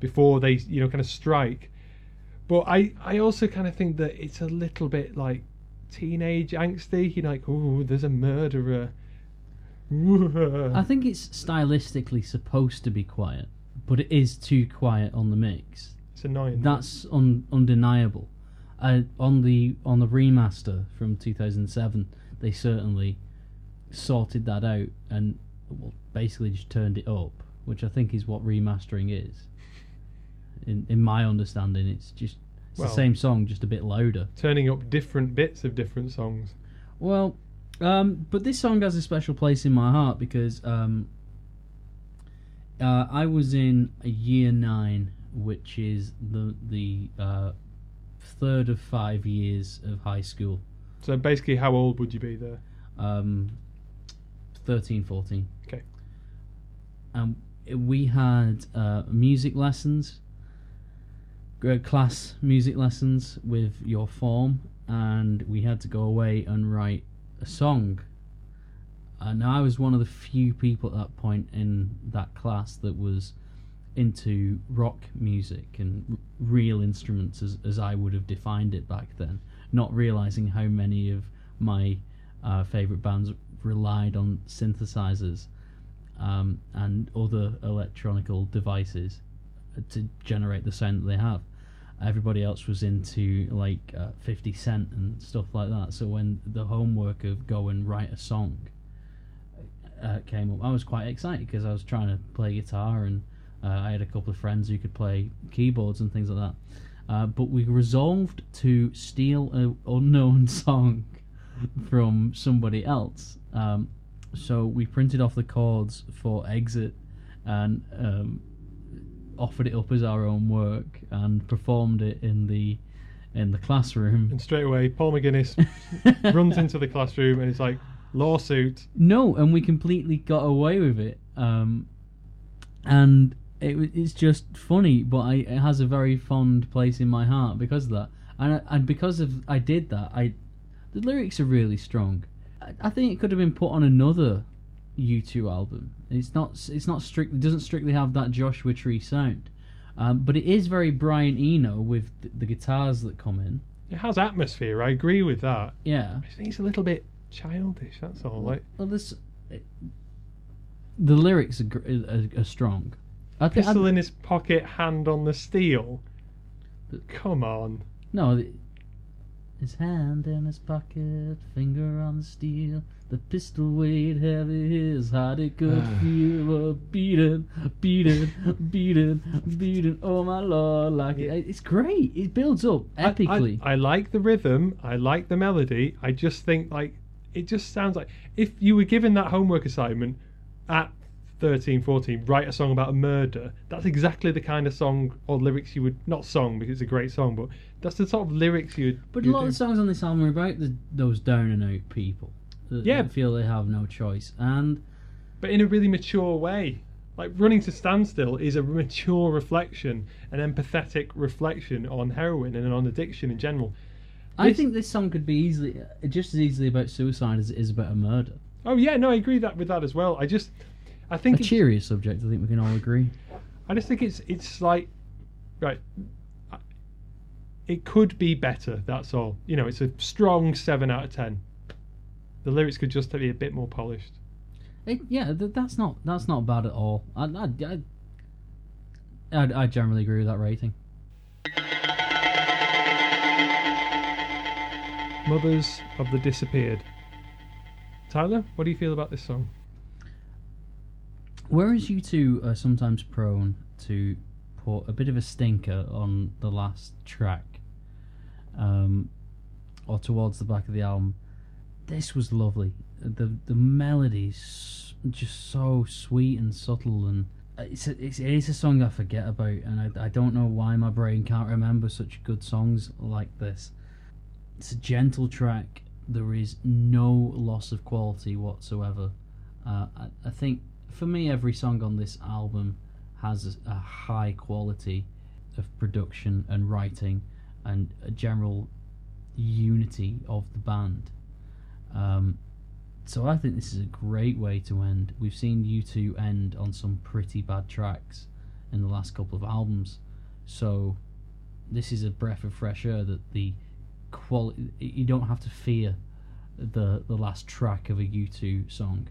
before they, you know, kind of strike. But I, I also kind of think that it's a little bit like teenage angsty. You know, like, oh, there's a murderer. I think it's stylistically supposed to be quiet, but it is too quiet on the mix. It's annoying. That's un- undeniable. Uh, on the on the remaster from 2007, they certainly sorted that out and well, basically just turned it up, which I think is what remastering is. In in my understanding, it's just it's Well- the same song, just a bit louder. turning up different bits of different songs. Well, um, but this song has a special place in my heart because um, uh, I was in a year nine, which is the the uh, third of five years of high school. So basically, how old would you be there? Um, 13, 14. Okay. And we had uh, music lessons, class music lessons with your form, and we had to go away and write a song. And I was one of the few people at that point in that class that was into rock music and real instruments as, as I would have defined it back then, not realizing how many of my uh, favorite bands relied on synthesizers um, and other electronical devices to generate the sound that they have. Everybody else was into like uh, 50 Cent and stuff like that. So when the homework of go and write a song uh, came up, I was quite excited because I was trying to play guitar and uh, I had a couple of friends who could play keyboards and things like that. Uh, but we resolved to steal an unknown song from somebody else. Um, so we printed off the chords for Exit and um, offered it up as our own work and performed it in the in the classroom. And straight away, Paul McGuinness runs into the classroom and it's like lawsuit. No, and we completely got away with it. Um, and it, it's just funny, but I, it has a very fond place in my heart because of that. And I- and because of I did that, I the lyrics are really strong. I, I think it could have been put on another U2 album. It's not it's not strict. It doesn't strictly have that Joshua Tree sound, um, but it is very Brian Eno with the, the guitars that come in. It has atmosphere. I agree with that. Yeah. I think it's a little bit childish. That's all. Like Well, this the lyrics are, are, are strong. I think pistol in his pocket, hand on the steel. Come on. no. the- His hand in his pocket, finger on the steel. The pistol weighed heavy, his heart it could feel a beating, beating, beating, beating. Oh my lord! Like it, it's great. It builds up I- I- epically. I, like the rhythm. I like the melody. I just think like it just sounds like if you were given that homework assignment at 13, 14, write a song about a murder. That's exactly the kind of song or lyrics you would not song because it's a great song, but that's the sort of lyrics you'd. But a lot do. of the songs on this album are about the, those down and out people that, Yeah. that feel they have no choice. And but in a really mature way. Like running to standstill is a mature reflection, an empathetic reflection on heroin and on addiction in general. I This- think this song could be easily, uh, just as easily about suicide as it is about a murder. Oh yeah, no, I agree that with that as well. I just, I think it's- a cheerier subject, I think we can all agree. I just think it's it's like right. It could be better. That's all. You know, it's a strong seven out of ten. The lyrics could just be a bit more polished. It, yeah, th- that's not that's not bad at all. I, I, I, I, I generally agree with that rating. Mothers of the Disappeared. Tyler, what do you feel about this song? Whereas U2 are sometimes prone to put a bit of a stinker on the last track, um, or towards the back of the album, this was lovely. The the melodies just so sweet and subtle, and it's a, it's, it is a song I forget about, and I, I don't know why my brain can't remember such good songs like this. It's a gentle track. There is no loss of quality whatsoever. Uh, I, I think for me, every song on this album has a, a high quality of production and writing and a general unity of the band. Um, so I think this is a great way to end. We've seen U2 end on some pretty bad tracks in the last couple of albums, so this is a breath of fresh air that the quality you don't have to fear the the last track of a U2 song.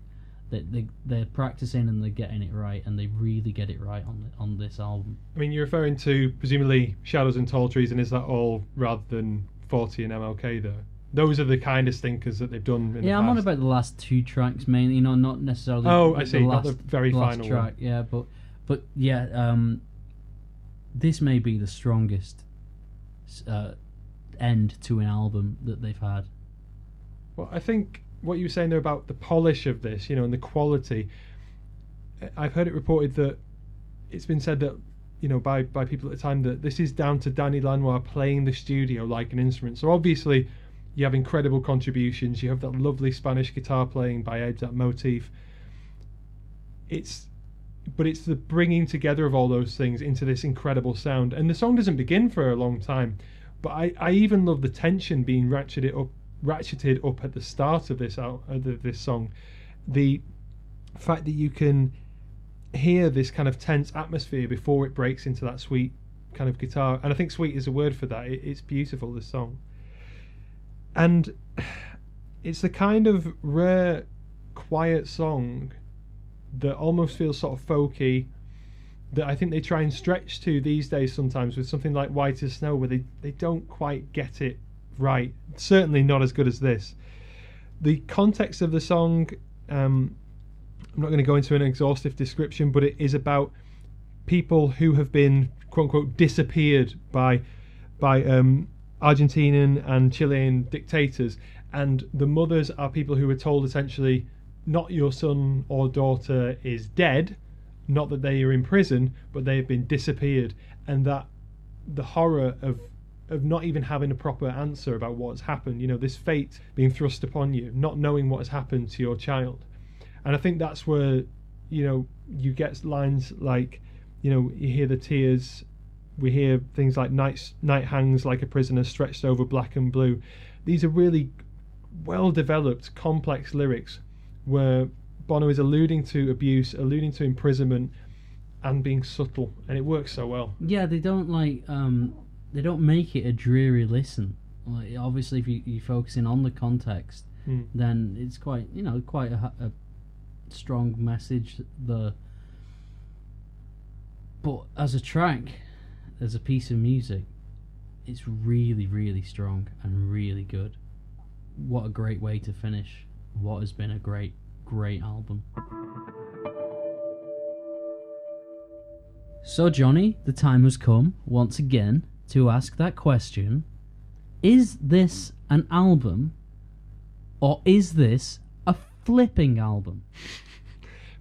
They, they they're practicing and they're getting it right, and they really get it right on the, on this album. I mean, you're referring to presumably Shadows and Tall Trees, and is that all rather than 40 and MLK though? Those are the kind of stinkers that they've done. In Yeah, the I'm on about the last two tracks mainly. You know, not necessarily. Oh, I the see, not Last, the very last final track. one. Yeah, but but yeah, um, this may be the strongest uh, end to an album that they've had. Well, I think what you were saying there about the polish of this, you know, and the quality. I've heard it reported that it's been said that, you know, by by people at the time that this is down to Danny Lanois playing the studio like an instrument. So obviously, you have incredible contributions. You have that lovely Spanish guitar playing by Ed, that motif. It's, but it's the bringing together of all those things into this incredible sound. And the song doesn't begin for a long time, but I, I even love the tension being ratcheted up ratcheted up at the start of this out of this song the fact that you can hear this kind of tense atmosphere before it breaks into that sweet kind of guitar and i think sweet is a word for that it, it's beautiful this song and it's the kind of rare quiet song that almost feels sort of folky that I think they try and stretch to these days sometimes with something like White as Snow, where they, they don't quite get it right. Certainly not as good as this. The context of the song, um, I'm not going to go into an exhaustive description, but it is about people who have been quote unquote disappeared by by um, Argentinian and Chilean dictators, and the mothers are people who were told essentially, not your son or daughter is dead, not that they are in prison, but they have been disappeared, and that the horror of of not even having a proper answer about what's happened, you know, this fate being thrust upon you, not knowing what has happened to your child. And I think that's where, you know, you get lines like, you know, you hear the tears, we hear things like night, night hangs like a prisoner stretched over black and blue. These are really well developed, complex lyrics where Bono is alluding to abuse, alluding to imprisonment, and being subtle, and it works so well. Yeah, they don't like um, they don't make it a dreary listen. Like, obviously, if you, you're focusing on the context, Hmm. then it's quite you know quite a, a strong message. The but as a track, as a piece of music, it's really really strong and really good. What a great way to finish what has been a great great album. So Jonny, the time has come once again to ask that question. Is this an album or is this a flipping album?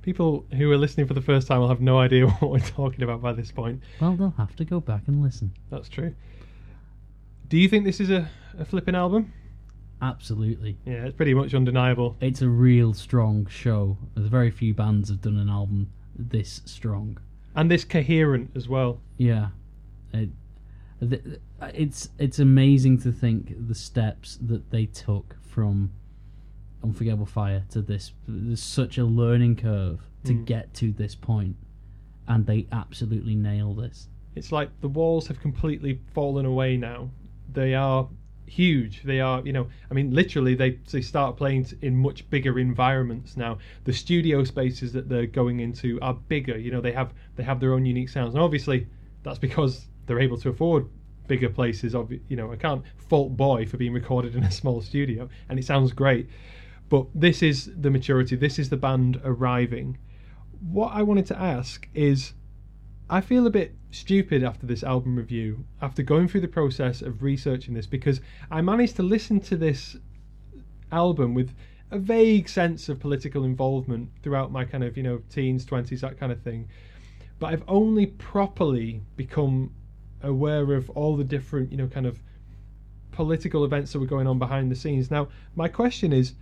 People who are listening for the first time will have no idea what we're talking about by this point. Well, they'll have to go back and listen. That's true. Do you think this is a, a flipping album? Absolutely. Yeah, it's pretty much undeniable. It's a real strong show. There's very few bands have done an album this strong. And this coherent as well. Yeah. It, it's it's amazing to think the steps that they took from Unforgettable Fire to this. There's such a learning curve to Mm. get to this point, and they absolutely nail this. It's like the walls have completely fallen away now. They are huge. They are, you know, I mean, literally, they they start playing in much bigger environments now. The studio spaces that they're going into are bigger. You know, they have they have their own unique sounds, and obviously, that's because they're able to afford bigger places. Of you know, I can't fault Boy for being recorded in a small studio, and it sounds great. But this is the maturity. This is the band arriving. What I wanted to ask is, I feel a bit stupid after this album review, after going through the process of researching this, because I managed to listen to this album with a vague sense of political involvement throughout my kind of, you know, teens, 20s, that kind of thing. But I've only properly become aware of all the different, you know, kind of political events that were going on behind the scenes. Now, my question is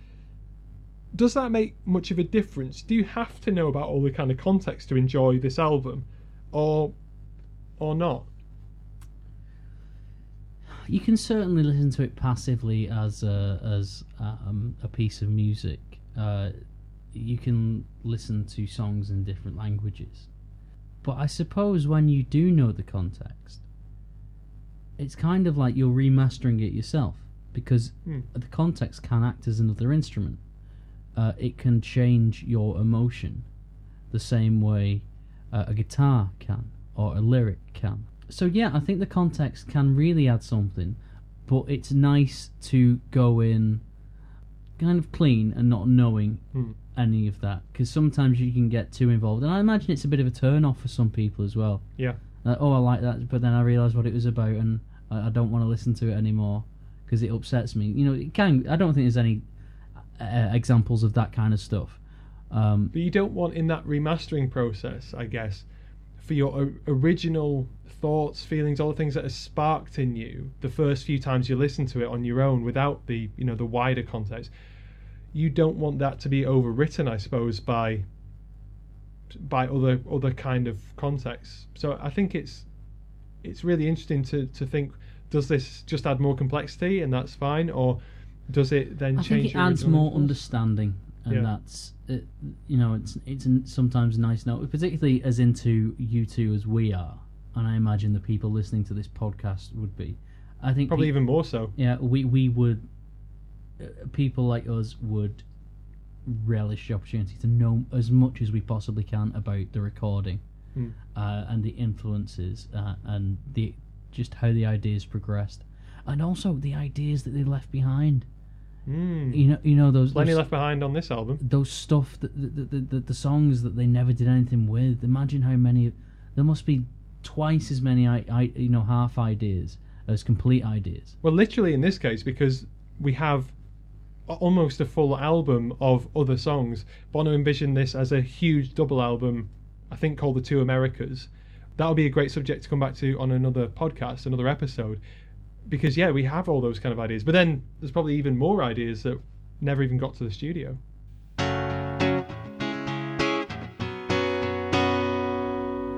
does that make much of a difference? Do you have to know about all the kind of context to enjoy this album? Or or not? You can certainly listen to it passively as a, as um, a piece of music. Uh, you can listen to songs in different languages, but I suppose when you do know the context, it's kind of like you're remastering it yourself because Hmm. the context can act as another instrument. Uh, it can change your emotion the same way uh, a guitar can or a lyric can. So yeah, I think the context can really add something, but it's nice to go in kind of clean and not knowing Hmm. any of that because sometimes you can get too involved, and I imagine it's a bit of a turn off for some people as well. Yeah. Like, oh, I like that, but then I realise what it was about, and I, I don't want to listen to it anymore because it upsets me. You know, it can. I don't think there's any uh, examples of that kind of stuff. Um, But you don't want in that remastering process, I guess, for your original thoughts, feelings, all the things that are sparked in you the first few times you listen to it on your own without the you know the wider context. You don't want that to be overwritten, I suppose, by by other other kind of contexts. So I think it's it's really interesting to to think does this just add more complexity and that's fine, or does it then I change? think it adds more understanding, and Yeah. that's it, you know it's it's n- sometimes nice now, particularly as into U2 as we are, and I imagine the people listening to this podcast would be. I think Probably pe- even more so. yeah we we would uh, people like us would relish the opportunity to know as much as we possibly can about the recording Hmm. uh, and the influences uh, and the just how the ideas progressed and also the ideas that they left behind Mm. you know you know those, Plenty those left behind on this album. those stuff that the, the, the, the songs that they never did anything with imagine how many there must be twice as many I, I you know half ideas as complete ideas Well, literally in this case, because we have almost a full album of other songs. Bono envisioned this as a huge double album, I think called The Two Americas. That'll be a great subject to come back to on another podcast, another episode. Because, yeah, we have all those kind of ideas. But then there's probably even more ideas that never even got to the studio.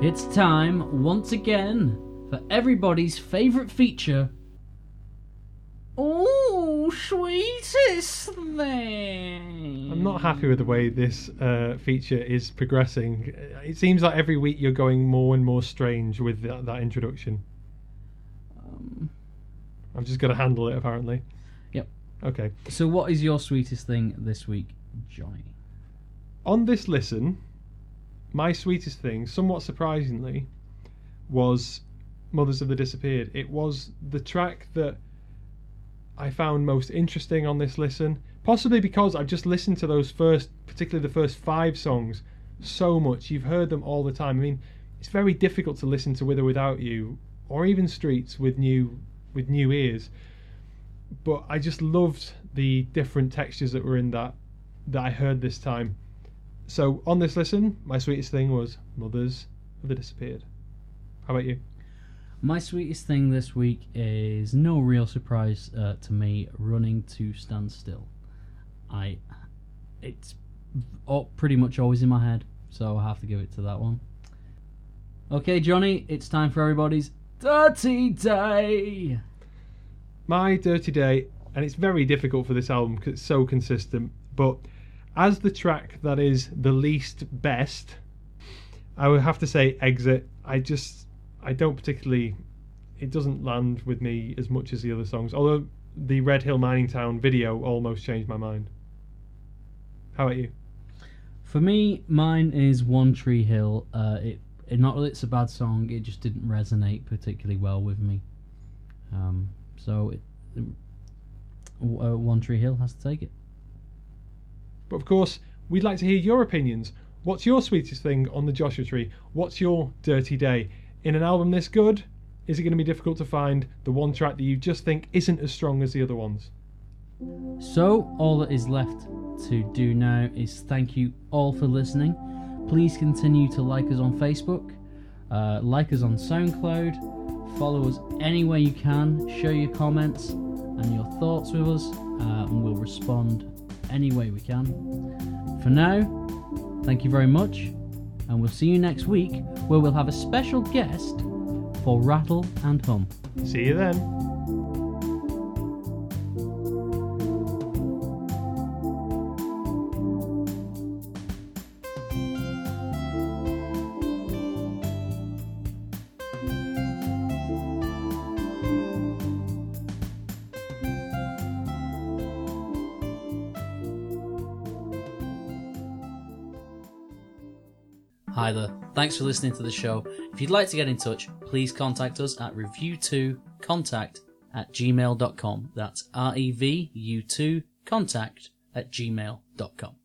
It's time, once again, for everybody's favourite feature. Oh, sweetest thing. I'm not happy with the way this uh, feature is progressing. It seems like every week you're going more and more strange with that, that introduction. Um, I'm just going to handle it, apparently. Yep. Okay. so, what is your sweetest thing this week, Jonny? On this listen, my sweetest thing, somewhat surprisingly, was Mothers of the Disappeared. It was the track that I found most interesting on this listen, possibly because I've just listened to those first, particularly the first five songs, so much. You've heard them all the time. I mean, it's very difficult to listen to With or Without You, or even Streets with new with new ears. But I just loved the different textures that were in that that I heard this time. So on this listen, my sweetest thing was Mothers of the Disappeared. How about you? My sweetest thing this week is no real surprise uh, to me. Running to stand still. I, it's all, pretty much always in my head, so I have to give it to that one. Okay, Jonny, it's time for everybody's dirty day. My Dirty Day, and it's very difficult for this album because it's so consistent, but as the track that is the least best, I would have to say Exit. I just, I don't particularly, it doesn't land with me as much as the other songs. Although the Red Hill Mining Town video almost changed my mind. How about you? For me, mine is One Tree Hill. Uh, it, it not that it's a bad song, it just didn't resonate particularly well with me. Um, so it, uh, One Tree Hill has to take it. But of course, we'd like to hear your opinions. What's your sweetest thing on the Joshua Tree? What's your dirty day? In an album this good, is it going to be difficult to find the one track that you just think isn't as strong as the other ones? So, all that is left to do now is thank you all for listening. Please continue to like us on Facebook, uh, like us on SoundCloud, follow us any way you can, share your comments and your thoughts with us, uh, and we'll respond any way we can. For now, thank you very much, and we'll see you next week where we'll have a special guest for Rattle and Hum. See you then. Hi there. Thanks for listening to the show. If you'd like to get in touch, please contact us at revu2contact at gmail.com. That's R E V U 2 contact at gmail.com.